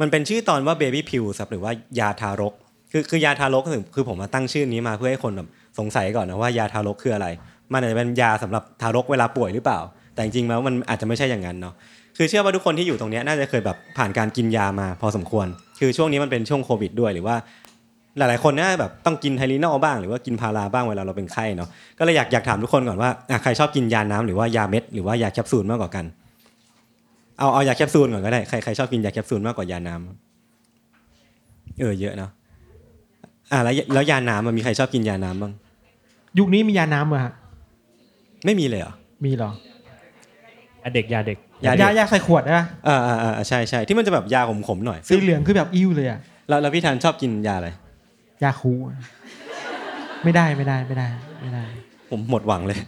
มันเป็นชื่อตอนว่า baby pills ครับหรือว่ายาทารก คือคือยาทารกคือคือผมมาตั้งชื่อนี้มาเพื่อให้คนแบบสงสัยก่อนนะว่ายาทารกคืออะไร มันอาจจะเป็นยาสำหรับทารกเวลาป่วยหรือเปล่า แต่จริงๆแล้วมันอาจจะไม่ใช่อย่างนั้นเนาะคือเชื่อว่าทุกคนที่อยู่ตรงนี้น่าจะเคยแบบผ่านการกินยามาพอสมควร คือช่วงนี้มันเป็นช่วงโควิดด้วยหรือว่า หลายๆคนน่าแบบต้องกินไทลินอลบ้างหรือว่ากินพาราบ้างเวลาเราเป็นไข้เนาะก็เลยอยากอยากถามทุกคนก่อนว่าใครชอบกินยาน้ำหรือว่ายาเม็ดหรือว่ายาแคปซูลมากกว่ากันเอาเอายาแคปซูลก่อนก็ได้ใครใครชอบกินยาแคปซูลมากกว่ายาน้เออเยอะเนาะอ่าแล้วแล้วยาน้ำมันมีใครชอบกินยาน้ำบ้างยุคนี้มียาน้ำเหรอฮะ ไม่มีเลยเหรอมีเหรออะเด็กยาเด็กยาเด็กยายาใส่ขวดนะอ่าอ่าอ่าใช่ใช่ที่มันจะแบบยาขมๆหน่อยสีเหลืองคือแบบอิ่วเลยอะแล้วแล้วพี่ธันชอบกินยาอะไรยาคูอะไม่ได้ไม่ได้ไม่ได้ไม่ได้ ผมหมดหวังเลย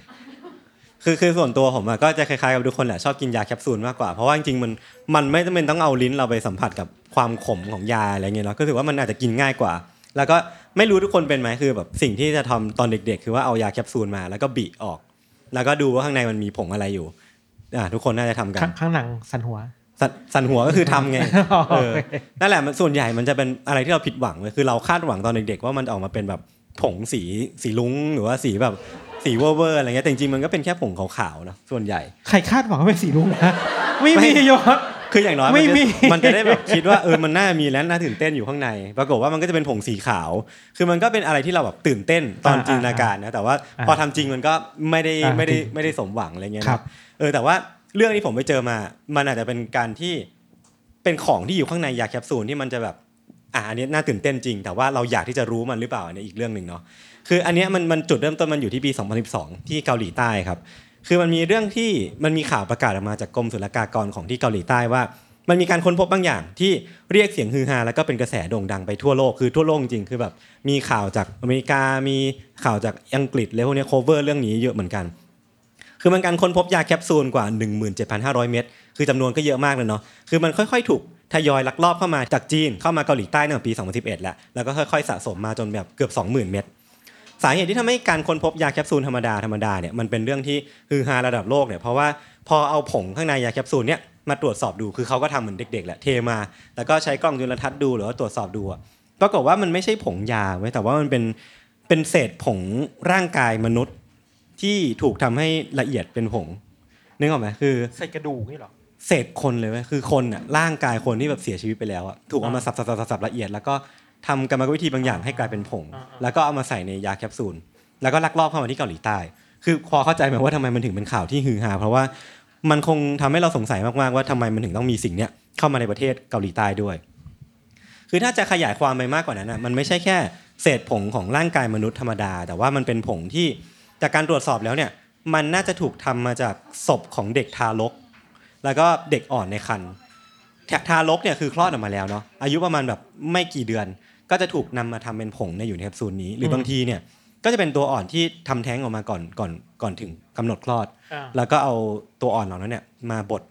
คือคือส่วนตัวผมอะก็จะคล้ายๆกับทุกคนแหละชอบกินยาแคปซูลมากกว่าเพราะว่าจริงๆมันมันไม่จำเป็นต้องเอาลิ้นเราไปสัมผัสกับความขมของยาอะไรเงี้ยเนาะก็ถือว่ามันอาจจะกินง่ายกว่า แล้วก็ไม่รู้ทุกคนเป็นไหมคือแบบสิ่งที่จะทำตอนเด็ก ๆ คือว่าเอายาแคปซูลมา แล้วก็บีออก แล้วก็ดูว่าข้างในมันมีผงอะไรอยู่อ่าทุกคนน่าจะทำกันข้างข้างหลังสันหัวสันสันหัวก็คือทำไงอ๋อเออโอเคนั่นแหละมันส่วนใหญ่มันจะเป็นอะไรที่เราผิดหวังเลยคือเราคาดหวังตอนเด็กๆว่ามันจะออกมาเป็นแบบผงสีสีรุ้งหรือว่าสีแบบสีเวอร์เวอร์อะไรเงี้ยแต่จริงๆมันก็เป็นแค่ผงขาวๆเนอะส่วนใหญ่ใครคาดหวังว่าเป็นสีรุ้งนะไม่ไม่มียศ คืออย่างน้อยไม่มันจะมีมันจะได้แบบคิดว่าเออมันน่ามีและน่าตื่นเต้นอยู่ข้างใน ปรากฏว่ามันก็จะเป็นผงสีขาว คือมันก็เป็นอะไรที่เราแบบตื่นเต้นตอนอ่าจินตนาการนะแต่ว่าอ่าพอทำจริงมันก็ไม่ได้อ่าไม่ได้จริงไม่ได้สมหวังอะไรเงี้ยนะครับเออแต่ว่าเรื่องที่ผมไปเจอมา มันอาจจะเป็นการที่เป็นของที่อยู่ข้างในยาแคปซูลที่มันจะแบบอ่าอันนี้น่าตื่นเต้นจริง แต่ว่าเราอยากที่จะรู้มันหรือเปล่าอันนี้อีกเรื่องหนึ่งเนาะคืออันเนี้ยมันมันจุดเริ่มต้นมันอยู่ที่ปี 2012 ที่เกาหลีใต้ครับ คือมันมีเรื่องที่มันมีข่าวประกาศออกมาจากกรมศุลกากรของที่เกาหลีใต้ว่า มันมีการค้นพบบางอย่างที่เรียกเสียงฮือฮาแล้วก็เป็นกระแสโด่งดังไปทั่วโลกคือทั่วโลกจริงคือแบบมีข่าวจากอเมริกามีข่าวจากอังกฤษแล้วพวกนี้โคเวอร์เรื่องนี้เยอะเหมือนกัน คือมันการค้นพบยาแคปซูลกว่า 17,500 เม็ดคือจำนวนก็เยอะมากเลยเนาะคือมันค่อย ๆ ถูกทยอยลักลอบเข้ามาจากจีนเข้ามาเกาหลีใต้ตั้งแต่ปี 2011 แล้วแล้วก็ค่อยๆสะสมมาจนแบบเกือบ 20,000 เม็ด สาเหตุที่ทำให้การค้นพบยาแคปซูลธรรมดาธรรมดาเนี่ยมันเป็นเรื่องที่ฮือฮาระดับโลกเนี่ยเพราะว่าพอเอาผงข้างในยาแคปซูลเนี่ยมาตรวจสอบดูคือเขาก็ทำเหมือนเด็กๆแหละเทมา แล้วก็ใช้กล้องจุลทรรศน์ดูหรือว่าตรวจสอบดูอะปรากฏว่ามันไม่ใช่ผงยาไว้ยแต่ว่ามันเป็นเป็นเศษผงร่างกายมนุษย์ที่ถูกทำให้ละเอียดเป็นผงนึกออกไหมคือใส่กระดูกนี่หรอเศษคนเลยเว้ยคือคนอะร่างกายคนที่แบบเสียชีวิตไปแล้วอะถูกเอามาสับสับสับสับสับละเอียดแล้วก็ ทำกรรมวิธีบางอย่างให้กลายเป็นผง แล้วก็เอามาใส่ในยาแคปซูล แล้วก็ลักลอบเข้ามาที่เกาหลีใต้ คือพอเข้าใจไหมว่าทำไมมันถึงเป็นข่าวที่ฮือฮาเพราะว่ามันคงทำให้เราสงสัยมากๆว่าทำไมมันถึงต้องมีสิ่งเนี้ยเข้ามาในประเทศเกาหลีใต้ด้วย คือถ้าจะขยายความไปมากกว่านั้นอะมันไม่ใช่แค่เศษผงของร่างกายมนุษย์ธรรมดา แต่ว่ามันเป็นผงที่จากการตรวจสอบแล้วเนี่ยมันน่าจะถูกทำมาจากศพของเด็กทารก แล้วก็เด็กอ่อนในครรภ์ททารกเนี่ยคือคลอดออกมาแล้วเนาะอายุประมาณแบบไม่กี่เดือน ก็จะถูกนำมาทำเป็นผงในอยู่ในแคปซูลนี้ หรือมบางทีเนี่ยก็จะเป็นตัวอ่อนที่ทำแท้งออกมาก่อนก่อนก่อนถึงกำหนดคลอดอ่าแล้วก็เอาตัวอ่อนเหล่านั้นเนี่ยมาบด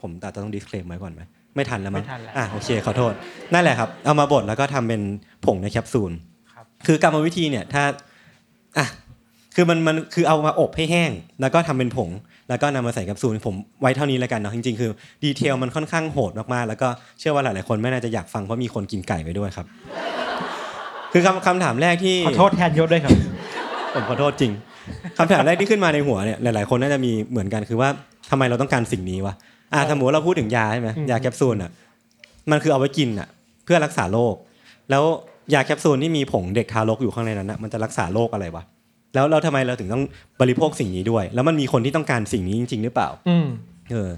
ผมแต่ต้องดิสเคลมไว้ก่อนไหมไม่ทันแล้วมั้งไม่ทันแล้วอะโอเคขอโทษนั่นแหละครับ เอามาบดแล้วก็ทำเป็นผงในแคปซูลครับคือกรรมวิธีเนี่ยถ้าอะคือมันมันคือเอามาอบให้แห้ง แล้วก็ทำเป็นผง แล้วก็นำมาใส่แคปซูลผมไว้เท่านี้แล้วกันเนาะจริงๆคือดีเทลมันค่อนข้างโหดมากๆแล้วก็เชื่อว่าหลายๆคนไม่น่าจะอยากฟังเพราะมีคนกินไก่ไปด้วยครับ คือคำคำถามแรกที่ขอโทษแทนยศด้วยครับ ผมขอโทษจริงคำถามแรกที่ขึ้นมาในหัวเนี่ยหลายๆคนน่าจะมีเหมือนกันคือว่าทำไมเราต้องการสิ่งนี้วะอ่าสมมติเราพูดถึงยาใช่ไหมอืมยาแคปซูลอะมันคือเอาไว้กินอะ เพื่อรักษาโรคแล้วยาแคปซูลที่มีผงเด็กทารกอยู่ข้างในนั้นอะมันจะรักษาโรคอะไรวะ แล้วเราทำไมเราถึงต้องบริโภคสิ่งนี้ด้วย แล้วมันมีคนที่ต้องการสิ่งนี้จริง ๆ หรือเปล่าอืมเออ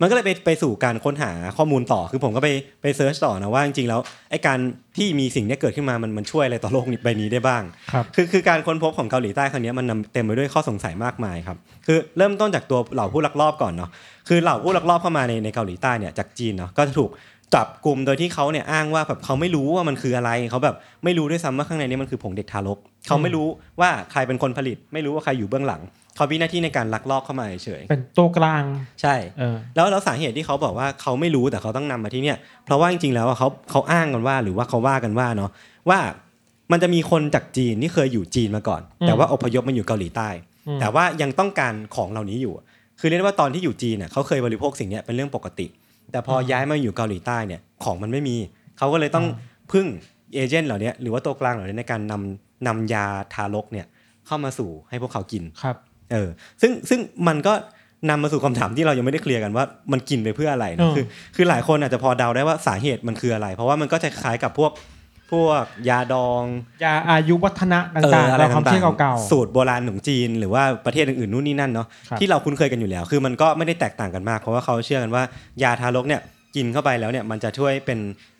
มันก็เลยไปไปสู่การค้นหาข้อมูลต่อคือผมก็ไปไป search ต่อนะว่าจริงๆแล้วไอ้การที่มีสิ่งเนี้ยเกิดขึ้นมามันมันช่วยอะไรต่อโลกนี้ใบนี้ได้บ้างครับคือคือการค้นพบของเกาหลีใต้ครั้งเนี้ยมันนำเต็มไปด้วยข้อสงสัยมากมายครับ คือเริ่มต้นจากตัวเหล่าผู้ลักลอบก่อนเนาะคือเหล่าผู้ลักลอบเข้ามาในในเกาหลีใต้เนี่ยจากจีนเนาะก็จะถูก จับกลุ่มโดยที่เขาเนี่ยอ้างว่าแบบเขาไม่รู้ว่ามันคืออะไรเขาแบบไม่รู้ด้วยซ้ำว่าข้างในนี้มันคือผงเด็กทารกเขาไม่รู้ว่าใครเป็นคนผลิต ไม่รู้ว่าใครอยู่เบื้องหลังเขามีหน้าที่ในการลักลอบเข้ามาเฉยเป็นตัวกลางๆใช่เออแล้วแล้วสาเหตุที่เขาบอกว่าเขาไม่รู้แต่เขาต้องนำมาที่เนี่ยเพราะว่าจริงๆแล้วอะเขาเขาอ้างกันว่าหรือว่าเขาว่ากันว่าเนาะว่ามันจะมีคนจากจีนที่เคยอยู่จีนมาก่อนอืมแต่ว่าอพยพมาอยู่เกาหลีใต้อืมแต่ว่ายังต้องการของเหล่านี้อยู่อะคือเรียกได้ว่าตอนที่อยู่จีนเน่ยเขาเคยบริโภคสิ่งเนี้ยเป็นเรื่องปกติ แต่พอย้ายมาอยู่เกาหลีใต้เนี่ยของมันไม่มี เขาก็เลยต้องพึ่งเอเจนต์เหล่านี้หรือว่าตัวกลางเหล่านี้ในการนำนำยาทารกเนี่ยเข้ามาสู่ให้พวกเขากินครับเออซึ่งซึ่งมันก็นำมาสู่คำถามที่เรายังไม่ได้เคลียร์กันว่ามันกินไปเพื่ออะไรอืนะมคือคือหลายคนอาจจะพอเดาได้ว่าสาเหตุมันคืออะไร เพราะว่ามันก็จะคล้ายกับพวก พวกยาดองยาอายุวัฒนะเออต่างๆอะไรเราความต่าเชื่องเก่าๆสูตรโบราณของจีน หรือว่าประเทศอื่นๆนู่นนี่นั่นเนาะครับที่เราคุ้นเคยกันอยู่แล้ว คือมันก็ไม่ได้แตกต่างกันมาก เพราะว่าเขาเชื่อกันว่ายาทารกเนี่ยกินเข้าไปแล้วเนี่ยมันจะช่วยเป็น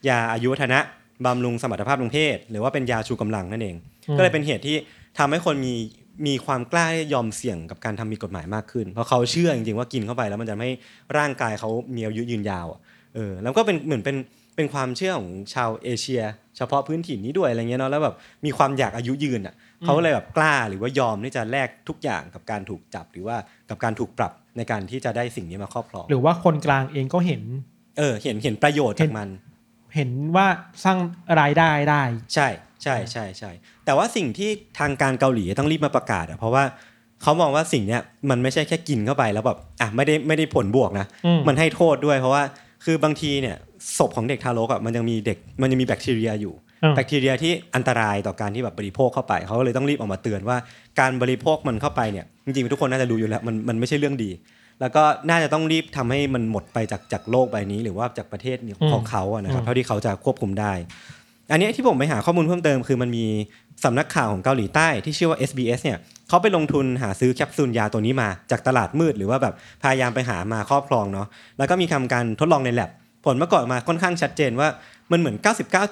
ยาอายุวัฒนะบำรุงสมรรถภาพทางเพศ หรือว่าเป็นยาชูกำลังนั่นเองอืมก็เลยเป็นเหตุที่ทำให้คนมีมีความกล้าที่จะยอมเสี่ยงกับการทำผิดกฎหมายมากขึ้น เพราะเขาเชื่อจริงๆว่ากินเข้าไปแล้วมันจะไม่ร่างกายเขามีอายุยืนยาวอะเออแล้วก็เป็นเหมือนเป็น เป็นความเชื่อของชาวเอเชีย เฉพาะพื้นถิ่นนี้ด้วยอะไรเงี้ยเนาะแล้วแบบมีความอยากอายุยืนอะเขาก็เลยแบบกล้าหรือว่ายอมที่จะแลกทุกอย่างกับการถูกจับหรือว่ากับการถูกปรับในการที่จะได้สิ่งนี้มาครอบครอง หรือว่าคนกลางเองก็เห็น เออ เห็นเห็นประโยชน์จากมัน เห็นว่าสร้างรายได้ได้ ใช่ใช่ใช่ใช่แต่ว่าสิ่งที่ทางการเกาหลีต้องรีบมาประกาศอะเพราะว่าเขามองว่าสิ่งเนี้ยมันไม่ใช่แค่กินเข้าไปแล้วแบบอะไม่ได้ไม่ได้ผลบวกนะอืมมันให้โทษด้วยเพราะว่าคือบางทีเนี่ย ศพของเด็กทารกอะมันยังมีเด็กมันยังมีแบคทีเรียอยู่อืมแบคทีเรียที่อันตรายต่อการที่แบบบริโภคเข้าไป เขาก็เลยต้องรีบออกมาเตือนว่าการบริโภคมันเข้าไปเนี่ยจริงๆทุกคนน่าจะรู้อยู่แล้วมันมันไม่ใช่เรื่องดี แล้วก็น่าจะต้องรีบทำให้มันหมดไปจากจากโลกใบนี้ หรือว่าจากประเทศของเขาอะนะครับเท่าที่เขาจะควบคุมได้ อันเนี้ยที่ผมไปหาข้อมูลเพิ่มเติมคือมันมีสำนักข่าวของเกาหลีใต้ที่ชื่อว่า SBS เนี่ยเขาไปลงทุนหาซื้อแคปซูลยาตัวนี้มาจากตลาดมืด หรือว่าแบบพยายามไปหามาครอบครองเนาะแล้วก็มีทำการทดลองในแลบ ผลปรากฏออกมาค่อนข้างชัดเจนว่ามันเหมือน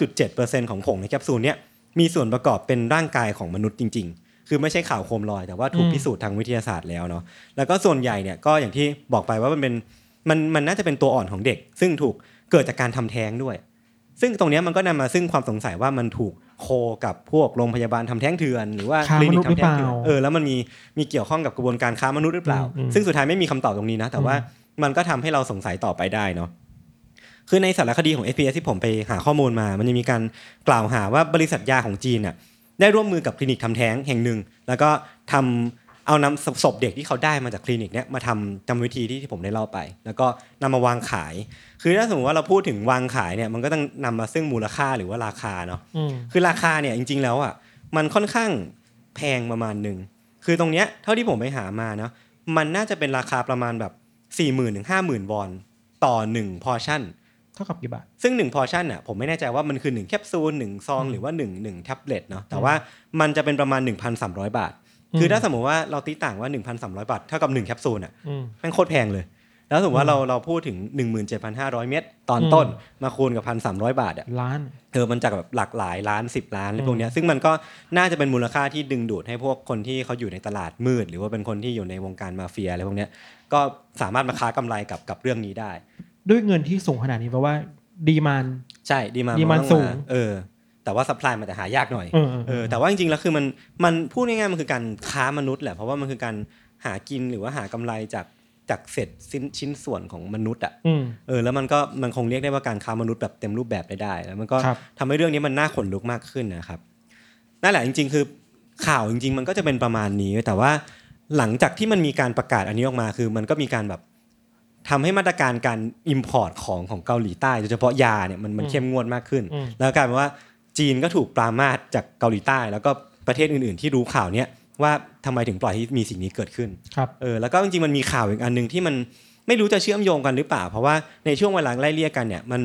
99.7%ของผงในแคปซูลเนี่ยมีส่วนประกอบเป็นร่างกายของมนุษย์จริง ๆ คือไม่ใช่ข่าวโคมลอย แต่ว่าถูกอืมพิสูจน์ทางวิทยาศาสตร์แล้วเนาะแล้วก็ส่วนใหญ่เนี่ยก็อย่างที่บอกไปว่ามันเป็นมันมันน่าจะเป็นตัวอ่อนของเด็ก ซึ่งถูกเกิดจากการทำแท้งด้วย ซึ่งตรงเนี้ยมันก็นำมาซึ่งความสงสัยว่ามันถูกโคกับพวกโรงพยาบาลทำแท้งเถื่อนหรือว่าค้าคลินิมนุกษย์ทำแท้งเถื่อนหรือเปล่าเออแล้วมันมีมีเกี่ยวข้องกับกระบวนการค้ามนุษย์หรือเปล่าอืมอืมซึ่งสุดท้ายไม่มีคำตอบตรงนี้นะ แต่ว่ามันก็ทำให้เราสงสัยต่อไปได้เนาะ คือในสารคดีของ FPS ที่ผมไปหาข้อมูลมา มันจะมีการกล่าวหาว่าบริษัทยาของจีนน่ะได้ร่วมมือกับคลินิกทำแท้งแห่งหนึ่ง แล้วก็ทำเอานำศพเด็กที่เขาได้มาจากคลินิกเนี้ยมาทำจำวิธีที่ที่ผมได้เล่าไป แล้วก็นำมาวางขาย คือถ้าสมมติว่าเราพูดถึงวางขายเนี่ยมันก็ต้องนำมาซึ่งมูลค่าหรือว่าราคาเนาะอืมคือราคาเนี่ยจริง ๆ แล้วอะมันค่อนข้างแพงประมาณหนึ่งคือตรงเนี้ยเท่าที่ผมไปหามาเนาะมันน่าจะเป็นราคาประมาณแบบ4ี่หมื่นถึงห้าหมื่นวอนต่อ1พอชั่น เท่ากับกี่บาท ซึ่ง1พอชั่นอะผมไม่แน่ใจว่ามันคือ 1 แคปซูล1ซอง หรือว่า 1 1แท็บเล็ตเนาะแต่ว่ามันจะเป็นประมาณ 1,300 บาทอืมคือถ้าสมมติว่าเราตีต่างว่า 1,300 บาท เท่ากับ 1 แคปซูลอะอืมแม่งโคตรแพงเลย แล้วสมมติว่าเราเราพูดถึง 17,500 เม็ดตอนต้นมาคูณกับ 1,300 บาทอะล้านเออมันจากแบบหลากหลายล้านสิบล้านอะไรพวกเนี้ยซึ่งมันก็น่าจะเป็นมูลค่าที่ดึงดูดให้พวกคนที่เขาอยู่ในตลาดมืด หรือว่าเป็นคนที่อยู่ในวงการมาเฟียอะไรพวกเนี้ยก็สามารถมาค้ากำไรกับกับเรื่องนี้ได้ ด้วยเงินที่สูงขนาดนี้เพราะว่า ดีมานใช่ดีมา demand นสูงเออ แต่ว่าสป라이มันจะหายากหน่อยเออเออเออแต่ว่าจริงๆแล้วคือมันมันพูดง่ายๆมันคือการค้ามนุษย์แหละเพราะว่ามันคือการหากินหรือว่าหากำไรจากจากเศษชิ้นชิ้นส่วนของมนุษย์อะอืมเออแล้วมันก็มันคงเรียกได้ว่าการค้ามนุษย์แบบเต็มรูปแบบได้ได้แล้วมันก็ครับทำให้เรื่องนี้มันน่าขนลุกมากขึ้นนะครับนั่นแหละจริง ๆ คือข่าวจริง ๆ มันก็จะเป็นประมาณนี้แต่ว่าหลังจากที่มันมีการประกาศอันนี้ออกมาคือมันก็มีการแบบ ทำให้มาตรการการ import ของของเกาหลีใต้โดยเฉพาะยาเนี่ยมันมันเข้มงวดมากขึ้นอืมแล้วกลายเป็นว่าจีนก็ถูกปรามาสจากเกาหลีใต้ แล้วก็ประเทศอื่น ๆ ที่รู้ข่าวเนี้ยว่าทำไมถึงปล่อยให้มีสิ่งนี้เกิดขึ้นครับเออแล้วก็จริงๆมันมีข่าวอีกอันหนึ่งที่มันไม่รู้จะเชื่อมโยงกันหรือเปล่า เพราะว่าในช่วงเวลาไล่เลี่ยกันเนี่ยมัน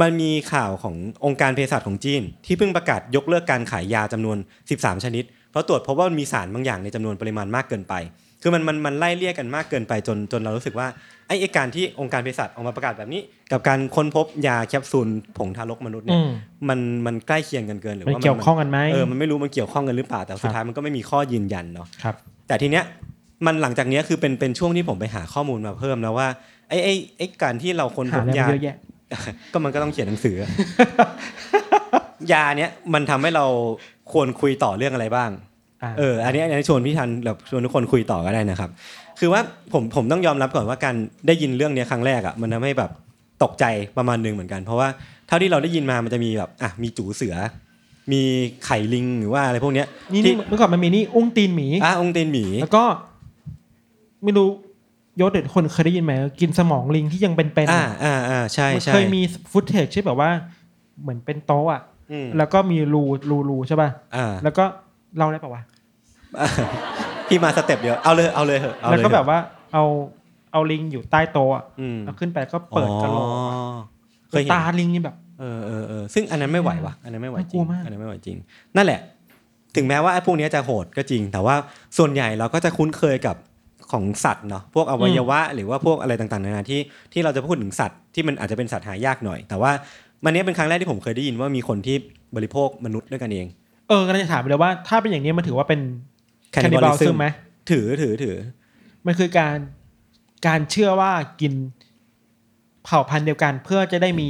มันมีข่าวขององค์การเภสัชของจีน ที่เพิ่งประกาศยกเลิกการขายยาจำนวน 13 ชนิด เพราะตรวจพบว่ามันมีสารบางอย่างในจำนวนปริมาณมากเกินไป คือมันมันมันไล่เลี่ยกันมากเกินไปจนจนเรารู้สึกว่าไอ้ไอ้การที่องค์การเภสัชออกมาประกาศแบบนี้ กับการค้นพบยาแคปซูลผงทารกมนุษย์เนี่อืยมมันมันใกล้เคียงกันเกินหรือมันว่าเกี่ยวข้องกันไหมเออมันไม่รู้มันเกี่ยวข้องกันหรือเปล่าแต่สุดท้ายมันก็ไม่มีข้อยืนยันเนาะครับแต่ทีเนี้ยมันหลังจากเนี้ยคือเป็นเป็นช่วงที่ผมไปหาข้อมูลมาเพิ่มแล้วว่าไอ้ไอ้ไอ้การที่เราคนพหาบอะไรยามาเยอะแยะก็มันก็ต้องเขียนหนังสือ ยาเนี้ยมันทำให้เราควรคุยต่อเรื่องอะไรบ้างอ่า เอออันนี้อันนี้ชวนพี่ทันแบบชวนทุกคนคุยต่อก็ได้นะครับ คือว่าผมผมต้องยอมรับก่อนว่าการได้ยินเรื่องเนี้ยครั้งแรกอะมันทำให้แบบตกใจประมาณหนึงเหมือนกัน เพราะว่าเท่าที่เราได้ยินมามันจะมีแบบอะมีจู๋เสือ มีไข่ลิงหรือว่าอะไรพวกเนี้ยนี่ที่นี่เมื่อก่อนมันมีนี่อุ้งตีนหมีอะอุ้งตีนหมีแล้วก็ไม่รู้ยศเด็ดคนเคยได้ยินไหมกินสมองลิงที่ยังเป็นเป็นอ่าอ่าอ่าใช่มันใช่เคยมี footage ที่แบบว่า เหมือนเป็นโต๊ะอะอืมแล้วก็มีรูรูรูใช่ป่ะอ่าแล้วก็ เล่าได้ปะวะพี่มา step เดียวเอาเลยเอาเลยเหอะเอาแล้วเลยก็แบบว่าเอาเอาลิงอยู่ใต้โต๊ะอะอืมแล้วขึ้นไปก็เปิดกระโหลกอ๋อเคยเห็นตาลิงนี่แบบเออเออเออซึ่งอันนั้นไม่ไหววะอันนั้นไม่ไหวจน่ากลัริงวมากอันนั้นไม่ไหวจริง นั่นแหละ ถึงแม้ว่าไอ้พวกเนี้ยจะโหดก็จริง แต่ว่าส่วนใหญ่เราก็จะคุ้นเคยกับของสัตว์เนาะพวกอวัยวะ หรือว่าพวกอะไรต่างๆนานาที่ที่เราจะพูดถึงสัตว์ที่มันอาจจะเป็นสัตว์หายากหน่อย แต่ว่ามันเนี้ยเป็นครั้งแรกที่ผมเคยได้ยินว่ามีคนที่บริโภคมนุษย์ด้วยกันเองเออกำลังจะถามเลยว่าถ้าเป็นอย่างนี้มันถือว่าเป็น Cannibalism cannibalism ไหมถือถือถือ มันคือการการเชื่อว่ากินเผ่าพันธุ์เดียวกันเพื่อจะได้มี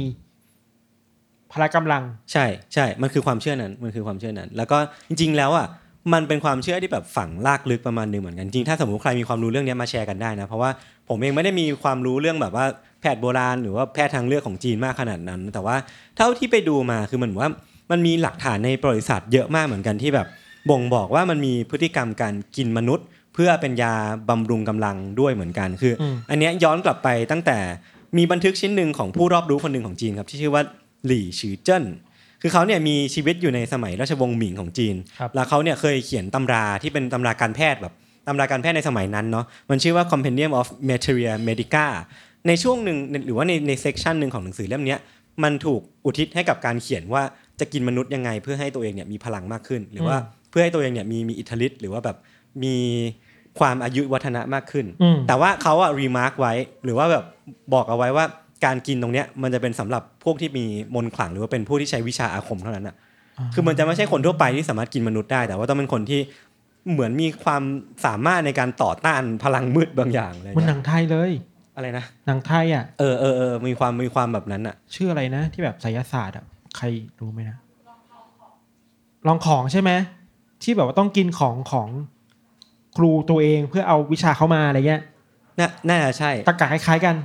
พละกำลัง ใช่ใช่ มันคือความเชื่อนั้น มันคือความเชื่อนั้น แล้วก็จริง ๆ แล้วอะมันเป็นความเชื่อที่แบบฝังลากลึกประมาณหนึ่งเหมือนกัน จริงถ้าสมมติใครมีความรู้เรื่องนี้มาแชร์กันได้นะ เพราะว่าผมเองไม่ได้มีความรู้เรื่องแบบว่าแพทย์โบราณ หรือว่าแพทย์ทางเลือกของจีนมากขนาดนั้น แต่ว่าเท่าที่ไปดูมาคือมันเหมือนว่า มันมีหลักฐานในประวัติศาสตร์เยอะมากเหมือนกันที่แบบบ่งบอกว่ามันมีพฤติกรรมการกินมนุษย์ เพื่อเป็นยาบำรุงกำลังด้วยเหมือนกันคืออมอันเนี้ยย้อนกลับไปตั้งแต่มีบันทึกชิ้นหนึ่งของผู้รอบรู้คนหนึ่งของจีนครับที่ชื่อว่าหลี่ชือเจิ้นคือเขาเนี่ยมีชีวิตอยู่ในสมัยราชวงศ์หมิงของจีนครับแล้วเขาเนี่ยเคยเขียนตำราที่เป็นตำราการแพทย์แบบตำราการแพทย์ในสมัยนั้นเนาะมันชื่อว่า Compendium of Materia Medica ในช่วงหนึ่งหรือว่าในใน section หนึ่งของหนังสือเล่มเนี้ยมันถูกอุทิศให้กับการเขียนว่า จะกินมนุษย์ยังไง เพื่อให้ตัวเองเนี่ยมีพลังมากขึ้น หรือว่าเพื่อให้ตัวเองเนี่ยมีมีอิทธิฤทธิ์หรือว่าแบบมีความอายุวัฒนะมากขึ้นอืมแต่ว่าเขาอะ remark ไว้ หรือว่าแบบบอกเอาไว้ว่าการกินตรงเนี้ยมันจะเป็นสำหรับพวกที่มีมนต์ขลังหรือว่าเป็นผู้ที่ใช้วิชาอาคมเท่านั้นอะคือมันจะไม่ใช่คนทั่วไปที่สามารถกินมนุษย์ได้ แต่ว่าต้องเป็นคนที่เหมือนมีความสามารถในการต่อต้านพลังมืดบางอย่างอะไรมันหเงี้นัยงไทยเลยอะไรนะหนังไทยอะเออเออเออมีความมีความแบบนั้นอะชื่ออะไรนะ ที่แบบไสยศาสตร์อะ ใครรู้ไหมนะลองของใช่ไหมที่แบบว่าต้องกินของของครูตัวเองเพื่อเอาวิชาเข้ามาอะไรเงี้ยน่าน่าจะใช่ตะกะคล้ายๆกัน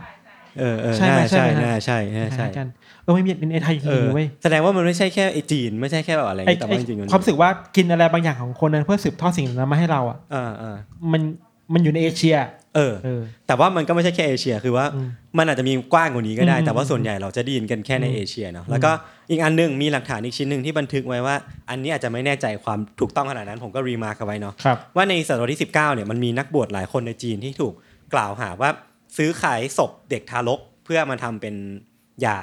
เออเออใช่ไหมน่าใช่ใช่ไหมฮะน่าใช่น่าคใช่ล้ายๆกันเออไม่มีในไทยจริเองอๆเว้ยแสดงว่ามันไม่ใช่แค่ไอจีนไม่ใช่แค่แบบอะไรไอ้แต่ไอ้ว่าจริงๆมันความรู้สึกว่ากินอะไรบางอย่างของคนนั้นเพื่อสืบทอดสิ่งนั้นมาให้เราอะอ่าอ่ามันมันอยู่ในเอเชียเออเออ แต่ว่ามันก็ไม่ใช่แค่เอเชีย คือว่าอืมมันอาจจะมีกว้างกว่านี้ก็ได้อืมแต่ว่าส่วนใหญ่เราจะได้ยินกันแค่ในอืมเอเชียเนาะแล้วก็ อีกอันหนึงมีหลักฐานอีกชิ้นหนึ่งที่บันทึกไว้ว่า อันนี้อาจจะไม่แน่ใจความถูกต้องขนาดนั้น ผมก็ remark เอาไว้เนาะครับว่าในศตวรรษที่ 19เนี่ยมันมีนักบวชหลายคนในจีนที่ถูกกล่าวหาว่าซื้อขายศพเด็กทารกเพื่อมาทำเป็นยา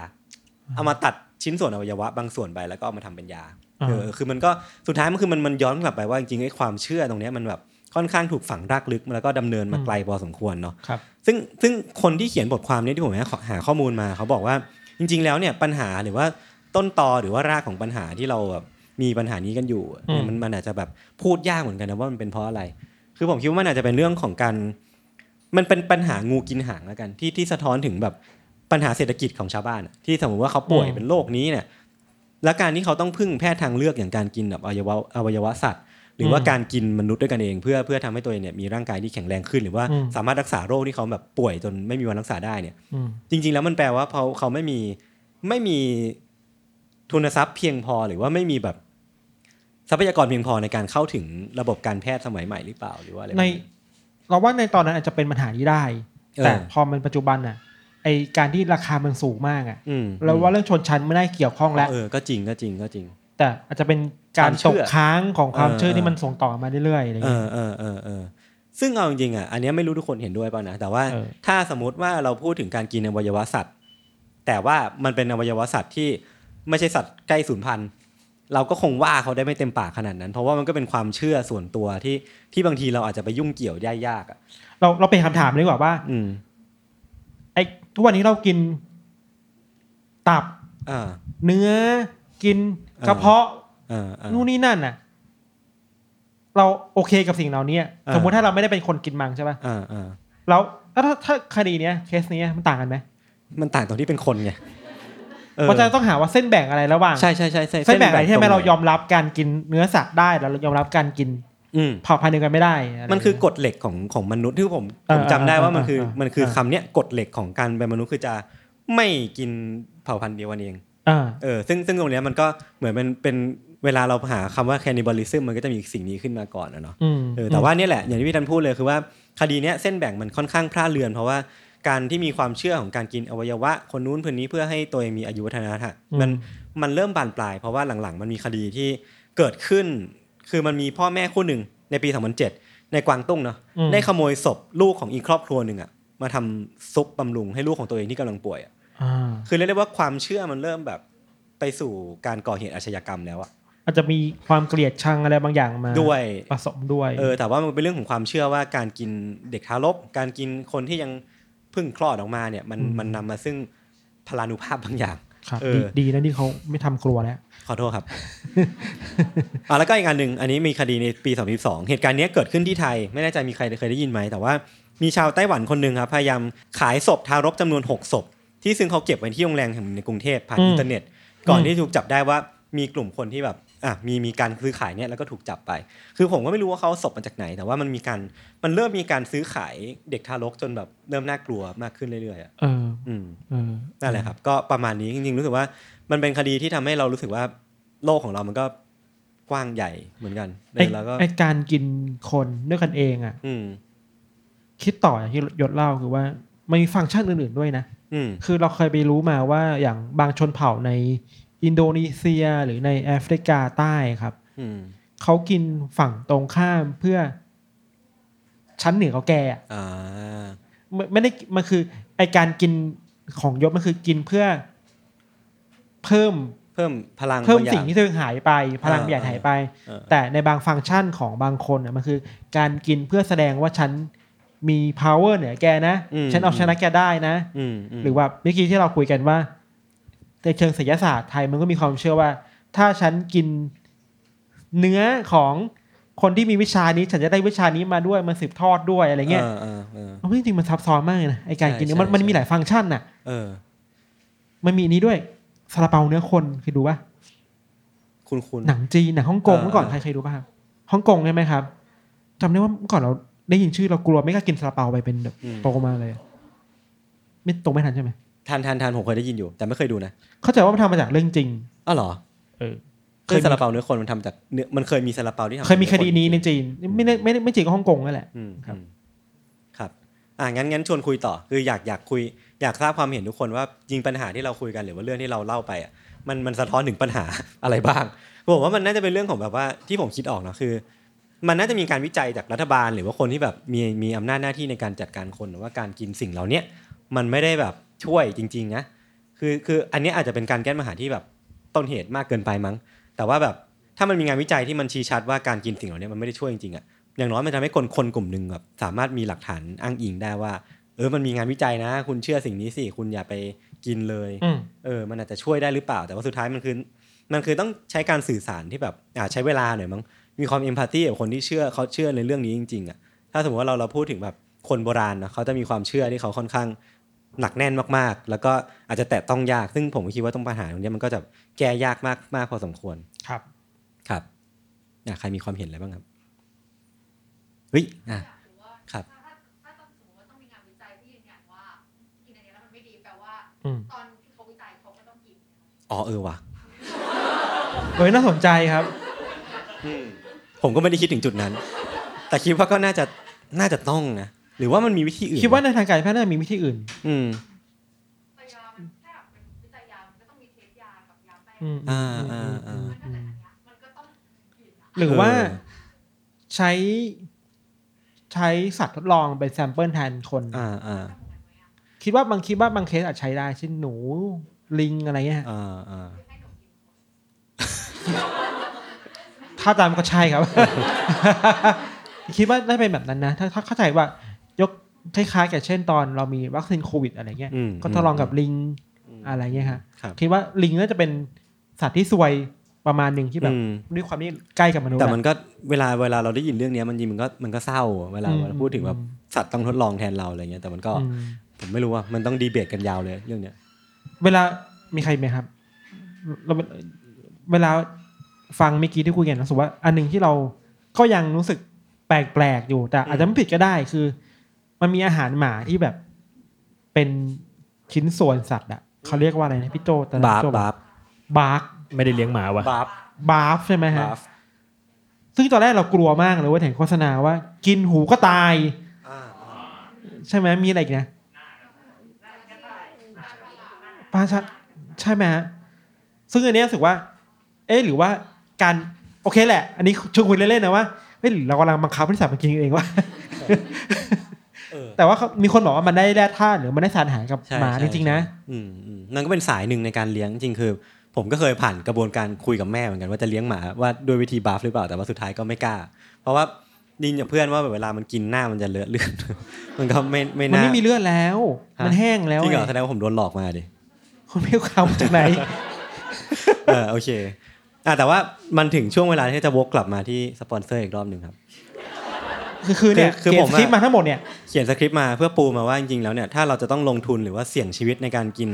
เอามาตัดชิ้นส่วนอวัยวะบางส่วนไปแล้วก็เอามาทำเป็นยาอ่าเออคือมันก็สุดท้ายมันคือมันมันย้อนกลับไปว่าจริงๆไอ้ความเชื่อตรงเนี้ยมันแบบค่อนข้างถูกฝังรากลึกแล้วก็ดำเนินมาไกลพอสมควรเนาะครับซึ่งซึ่งคนที่เขียนบทความนี้ที่ผมหาหาข้อมูลมาเขาบอกว่าจริง ๆ แล้วเนี่ยปัญหาหรือว่า ต้นตอหรือว่ารากของปัญหาที่เราแบบมีปัญหานี้กันอยู่อืมมันมันอาจจะแบบพูดยากเหมือนกันนะว่ามันเป็นเพราะอะไร คือผมคิดว่ามันอาจจะเป็นเรื่องของการมันเป็นปัญหางูกินหางแล้วกัน ที่ที่สะท้อนถึงแบบปัญหาเศรษฐกิจของชาวบ้านอะที่สมมติว่าเขาป่วยเป็นโรคนี้เนี่ยและการที่เขาต้องพึ่งแพทย์ทางเลือกอย่างการกินแบบอวัยวะอวัยวะสัตว์ หรือว่าการกินมนุษย์ด้วยกันเอง เพื่อเพื่อทำให้ตัวเองเนี่ยมีร่างกายที่แข็งแรงขึ้น หรือว่าอืมสามารถรักษาโรคที่เขาแบบป่วยจนไม่มีวันรักษาได้เนี่ยอืมจริง ๆ แล้วมันแปลว่าเขาเขาไม่มีไม่มี ทุนทรัพย์เพียงพอหรือว่าไม่มีแบบทรัพยากรเพียงพอในการเข้าถึงระบบการแพทย์สมัยใหม่หรือเปล่าหรือว่าอะไรแบบในนี้เราว่าในตอนนั้นอาจจะเป็นปัญหานี้ได้เออแต่พอมันปัจจุบันน่ะไอการที่ราคามันสูงมากอะอืมเราว่าเรื่องชนชั้นไม่ได้เกี่ยวข้องแล้วเออก็จริงก็จริงก็จริง แต่อาจจะเป็นการความเชื่ตอกค้างของความเออเชื่อเอที่อมันส่งต่อมาเรื่อยๆอะไรเอเงี้ยอเออเออเออซึ่งเอาจริงๆอะอันเนี้ยไม่รู้ทุกคนเห็นด้วยเปล่านะแต่ว่าเออถ้าสมมติว่าเราพูดถึงการกินอวัยวะสัตว์ แต่ว่ามันเป็นอวัยวะสัตว์ที่ ไม่ใช่สัตว์ใกล้สูญพันธุ์เราก็คงว่าเขาได้ไม่เต็มปากขนาดนั้น เพราะว่ามันก็เป็นความเชื่อส่วนตัวที่ที่บางทีเราอาจจะไปยุ่งเกี่ยวได้ยากอะเราเราเป็นคำถามเลยดีกว่าว่า อืมไอทุกวันนี้เรากินตับอ่าเนื้อกินเออกระเพาะอ่าอ่านู่นนี่นั่นน่ะ เราโอเคกับสิ่งเหล่านี้อ่าสมมติถ้าเราไม่ได้เป็นคนกินมังใช่ป่ะอ่าอ่าแล้วแล้วถ้าถ้าคดีเนี้ยเคสเนี้ยมันต่างกันไหมมันต่างตรงที่เป็นคนไงออ เพราะฉะนั้นต้องหาว่าเส้นแบ่งอะไรระหว่างใช่ใช่ใช่ใช่เส้นแบ่งอะไรที่ทำให้เรายตอมรับการกินเนื้อสัตว์ได้แล้วเรายอมรับการกินอืมเผ่าพันธุ์เดียวกันไม่ได้ะไรมันคือกฎเหล็กของของมนุษย์ที่ผมเอผอมจำได้ว่ามันคือเออเออมันคือเออคำเนี้ยกฎเหล็กของการเป็นมนุษย์คือจะไม่กินเผ่าพันธุ์เดียวกันเองอ่าเออซึ่งซึ่งตรงเนี้ยมันก็เหมือนเป็นเป็นเวลาเราหาคำว่า cannibalism มันก็จะมีสิ่งนี้ขึ้นมาก่อนนะเนาะอืมเออแต่ว่าเนี่ยแหละอย่างที่พี่ทันพูดเลยคือว่าคดีเนี้ยเส้นแบ่งมันค่อนข้างพร่าเรือนเพราะว่า การที่มีความเชื่อของการกินอวัยวะ คนนู้นคนนี้เพื่อให้ตัวเองมีอายุวัฒนะฮะมันมันเริ่มบานปลาย เพราะว่าหลังๆ มันมีคดีที่เกิดขึ้น คือมันมีพ่อแม่คู่หนึ่งในปี 2007 ในกวางตุ้งเนาะอืมได้ขโมยศพลูกของอีกครอบครัวหนึ่งอะมาทำซุปบำรุงให้ลูกของตัวเองที่กำลังป่วยอะอ่าคือเรียกได้ว่าความเชื่อมันเริ่มแบบไปสู่การก่อเหตุอาชญากรรมแล้วอะอาจจะมีความเกลียดชังอะไรบางอย่างมาด้วยผสมด้วยเออแต่ว่ามันเป็นเรื่องของความเชื่อว่าการกินเด็กทารกการกินคนที่ยัง เพิ่งคลอดออกมาเนี่ยมันอืมมันนำมาซึ่งพลานุภาพบางอย่างครับเอดีอดีนะที่เขาไม่ทำกลัวแล้ว ขอโทษครับอ่าแล้วก็อีกอันหนึ่งอันนี้มีคดีในปี 2012เหตุการณ์เนี้ยเกิดขึ้นที่ไทย ไม่แน่ใจมีใครเคยได้ยินไหม แต่ว่ามีชาวไต้หวันคนหนึ่งครับ พยายามขายศพทารกจำนวน 6 ศพ ที่ซึ่งเขาเก็บไว้ที่โรงแรมแห่งหนึ่งในกรุงเทพผ่านอืมอินเทอร์เน็ต ก่อนอืมที่ถูกจับได้ว่ามีกลุ่มคนที่แบบ อะมีมีการซื้อขายเนี่ยแล้วก็ถูกจับไป คือผมก็ไม่รู้ว่าเขาเอาศพมาจากไหน แต่ว่ามันมีการมันเริ่มมีการซื้อขายเด็กทารกจนแบบเริ่มน่ากลัวมากขึ้นเรื่อยๆอะเอออืมเออนั่นแหละครับ ก็ประมาณนี้จริงๆรู้สึกว่ามันเป็นคดีที่ทำให้เรารู้สึกว่าโลกของเรามันก็กว้างใหญ่เหมือนกันไอ้แล้วก็ไอการกินคนด้วยกันเองอะ อืมคิดต่ออย่างที่ยศเล่าคือว่ามันมีฟังก์ชันอื่นๆด้วยนะอืมคือเราเคยไปรู้มาว่าอย่างบางชนเผ่าใน อินโดนีเซียหรือในแอฟริกาใต้ครับอืมเขากินฝั่งตรงข้ามเพื่อ ชั้นเหนือกว่าแกอะอ่าไม่ไม่ได้มันคือ ไอการกินของยศมันคือกินเพื่อ เพิ่มเพิ่มพลังเพิ่มบาอย่าสิ่งที่ตัวเองหายไป พลังอ่าประหยัดหายไปเออแต่ในบางฟังก์ชันของบางคนอะมันคือ การกินเพื่อแสดงว่าฉันมี power เหนือแกนะอืมฉันเอาชนะแกได้นะอืมมหรือว่าเมื่อกี้ที่เราคุยกันว่า ในเชิงศิลศาสตร์ไทยมันก็มีความเชื่อว่า ถ้าฉันกินเนื้อของคนที่มีวิชานี้ฉันจะได้วิชานี้มาด้วยมันสืบทอดด้วยอะไรเงี้ยเออเออเออเอาจริงๆมันซับซ้อนมากเลยนะไอการกินเนี่ยใช่มันมันใช่มีหลายฟังก์ชันน่ะเออ มันมีอันนี้ด้วยซาลาเปาเนื้อคนเคยดูป่ะคุณคุณหนังจีนหนังฮ่องกงเออเมื่อก่อนเออใครเคยดูป่ะครับฮ่องกงใช่ไหมครับจำได้ว่าเมื่อก่อนเราได้ยินชื่อเรากลัวไม่กล้ากินซาลาเปาไปเป็นแบบโตมาเลย ไม่โตไม่ทันใช่ไหม ทานทานทานผมเคยได้ยินอยู่ แต่ไม่เคยดูนะ เข้าใจว่ามันทำมาจากเรื่องจริงอ้าวเหรอเออเคยซาลาเปาเนื้อคนมันทำจากเนื้อมันเคยมีซาลาเปาที่ทำเคยมีคดีนี้ในจีน ไม่ได้ไม่ได้ไม่จีนก็ฮ่องกงนั่นแหละอืมครับอืมครับ อ่างั้นงั้นชวนคุยต่อ คืออยากอยากคุย อยากทราบความเห็นทุกคนว่าจริงปัญหาที่เราคุยกันหรือว่าเรื่องที่เราเล่าไปอะมันมันสะท้อนถึงปัญหาอะไรบ้างผมว่ามันน่าจะเป็นเรื่องของแบบว่าที่ผมคิดออกนะคือ มันน่าจะมีการวิจัยจากรัฐบาล หรือว่าคนที่แบบมีมีอำนาจหน้าที่ในการจัดการคนว่าการกินสิ่งเหล่าเนี้ยมันไม่ได้แบบ ช่วยจริง ๆ นะ คือคืออันเนี้ยอาจจะเป็นการแก้ปัญหาที่แบบต้นเหตุมากเกินไปมั้ง แต่ว่าแบบถ้ามันมีงานวิจัยที่มันชี้ชัดว่าการกินสิ่งเหล่านี้มันไม่ได้ช่วยจริงๆอะอย่างน้อยมันทำให้คนคนกลุ่มหนึ่งแบบสามารถมีหลักฐานอ้างอิงได้ว่า เออมันมีงานวิจัยนะ คุณเชื่อสิ่งนี้สิคุณอย่าไปกินเลยอืมเออ มันอาจจะช่วยได้หรือเปล่า แต่ว่าสุดท้ายมันคือมันคือต้องใช้การสื่อสารที่แบบอ่าใช้เวลาหน่อยมั้งมีความเอมพัตตีกับคนที่เชื่อเขาเชื่อในเรื่องนี้จริงๆอะถ้าสมมติว่าเราเราพูดถึงแบบคนโบราณนะเขาจะมีความเชื่อที่เขาค่อนข้าง หนักแน่นมากๆ แล้วก็อาจจะแตะต้องยากซึ่งผมก็คิดว่าต้องปัญหาตรงเนี้ยมันก็จะแก้ยากมากมากพอสมควรครับ ครับอะใครมีความเห็นอะไรบ้างครับเฮ้ยอะครับถ้าถ้าต้องสมมติว่าต้องมีงานวิจัยที่ยืนยันว่ากินอันนี้แล้วมันไม่ดีแปลว่าอืมตอนที่เขาวิจัยเขาไม่ต้องกินอ๋อเออว่ะเอ้ยน่าสนใจครับผมก็ไม่ได้คิดถึงจุดนั้น แต่คิดว่าก็น่าจะน่าจะต้องนะ หรือว่ามันมีวิธีอื่นคิดว่าในทางการแพทย์น่าจะมีวิธีอื่น อืมแต่ยามันถ้าแบบเป็นวิจัยยามันก็ต้องมีเทสยากับยาแป้งอืมอ่าอืมอ่าอ่ามันก็แต่อันเนี้ยมันก็ต้องกินอะหรือว่าเออใช้ใช้สัตว์ทดลองเป็น sample แทนคนอ่าอ่าคิดว่าบางคิดว่าบางเคสอาจใช้ได้เช่นหนูลิงอะไรเงี้ยอ่าอ่าถ้าตามก็ใช่ครับ คิดว่าได้เป็นแบบนั้นนะ ถ้าถ้าเข้าใจว่ายก คล้ายๆกับเช่นตอนเรามีวัคซีนโควิดอะไรเงี้ยอืมก็ทดลองกับลิงอะไรเงี้ยครับครับคิดว่าลิงน่าจะเป็นสัตว์ที่ซวยประมาณหนึ่งที่แบบอืมด้วยความที่ใกล้กับมนุษย์แต่อะมันก็เวลาเวลาเราได้ยินเรื่องเนี้ยมันจริงมันก็มันก็เศร้าเวลาอืมเราพูดถึงแบบสัตว์ต้องทดลองแทนเราอะไรเงี้ยแต่มันก็อืมผมไม่รู้ว่ามันต้องดีเบตกันยาวเลยเรื่องเนี้ย เวลามีใครไหมครับเราเวลาฟังเมื่อกี้ที่คุยกันรู้สึกว่า อันหนึ่งที่เราก็ยังรู้สึกแปลกๆอยู่แต่อาจจะไม่ผิดก็ได้คือ มันมีอาหารหมาที่แบบเป็นชิ้นส่วนสัตว์อะเขาเรียกว่าอะไรนะพี่โจตอนนั้นบาร์พี่โจบาร์BARF ไม่ได้เลี้ยงหมาว่ะ BARF BARF ใช่ไหมฮะ BARF ซึ่งตอนแรกเรากลัวมากเลยว่าเห็นโฆษณาว่า กินหูก็ตาย ใช่ไหมมีอะไรอีกนะปลาชัดใช่ไหมฮะซึ่งอันเนี้ยรู้สึกว่า เอ๊ะหรือว่าการโอเคแหละ อันนี้ชวนคุยเล่นๆนะว่าเฮ้ยหรือเรากำลังบังคับให้สัตว์มันกินเองวะเออ แต่ว่าเขามีคนบอกว่ามันได้แร่ธาตุหรือมันได้สารอาหารกับใช่หมาใช่จริงๆนะใช่อืมอืมนั่นก็เป็นสายหนึ่งในการเลี้ยงจริงคือ ผมก็เคยผ่านกระบวนการคุยกับแม่เหมือนกันว่าจะเลี้ยงหมาว่าด้วยวิธี BARF หรือเปล่าแต่ว่าสุดท้ายก็ไม่กล้า เพราะว่าได้ยินกับเพื่อนว่าแบบเวลามันกินหน้ามันจะเลอะเลือดมันก็ไม่ไม่มันน่าไม่มีเลือดแล้วฮะมันแห้งแล้วจริงเหรอไงแสดงว่าผมโดนหลอกมาดิเคุณไม่ข่าวมาจากไหนเออโอเคอะแต่ว่ามันถึงช่วงเวลาที่จะวกกลับมาที่สปอนเซอร์อีกรอบหนึ่งครับ คือคือเนี่ยคือเขียผนมสอะคริปต์มาทั้งหมดเนี่ยเขียนสคริปต์มาเพื่อปูมาว่าจริงๆแล้วเนี่ยถ้าเราจะต้องลงทุนหรือว่าเสี่ยงชีวิตในการกิน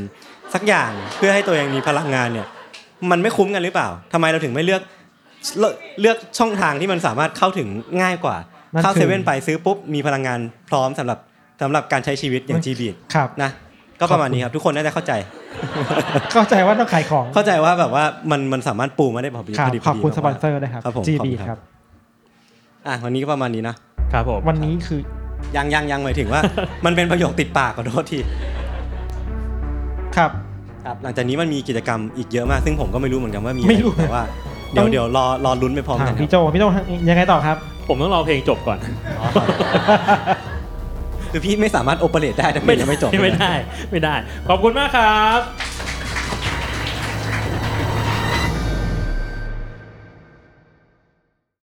สักอย่างเพื่อให้ตัวเองมีพลังงานเนี่ยมันไม่คุ้มกันหรือเปล่าทำไมเราถึงไม่เลือกเลือกเลือกช่องทางที่มันสามารถเข้าถึงง่ายกว่านั่นเข้าคือเซเว่นไปซื้อปุ๊บมีพลังงานพร้อมสำหรับสำหรับการใช้ชีวิตอย่าง g b ครับนะก็ประมาณนี้ครับทุกคนน่าจะเข้าใจ เข้าใจว่าต้องขายของเข้าใจว่าแบบว่ามันมันสามารถปูมาได้พอดีครับพอดีขอบคุณพสดีปอนเซอร์ด้วยครับครับผม GB ขอบคุณครับอะวันนี้ก็ประมาณนี้นะ ครับผมวันนี้คือยังยังยังหมายถึงว่า มันเป็นประโยคติดปากขอโทษทีครับครับหลังจากนี้มันมีกิจกรรมอีกเยอะมาก ซึ่งผมก็ไม่รู้เหมือนกันว่ามีไม่รู้อะแต่ว่าเดี๋ยวต้องเดี๋ยวรอรอลุ้นไปพร้อมถากัมนพี่คโจรับพี่โจยังไงต่อครับ ผมต้องรอเพลงจบก่อนคือพี่ไม่สามารถโอเปเรตได้ถ้าเพลงยังไม่จบไม่ได้ไม่ได้ ขอบคุณมากครับ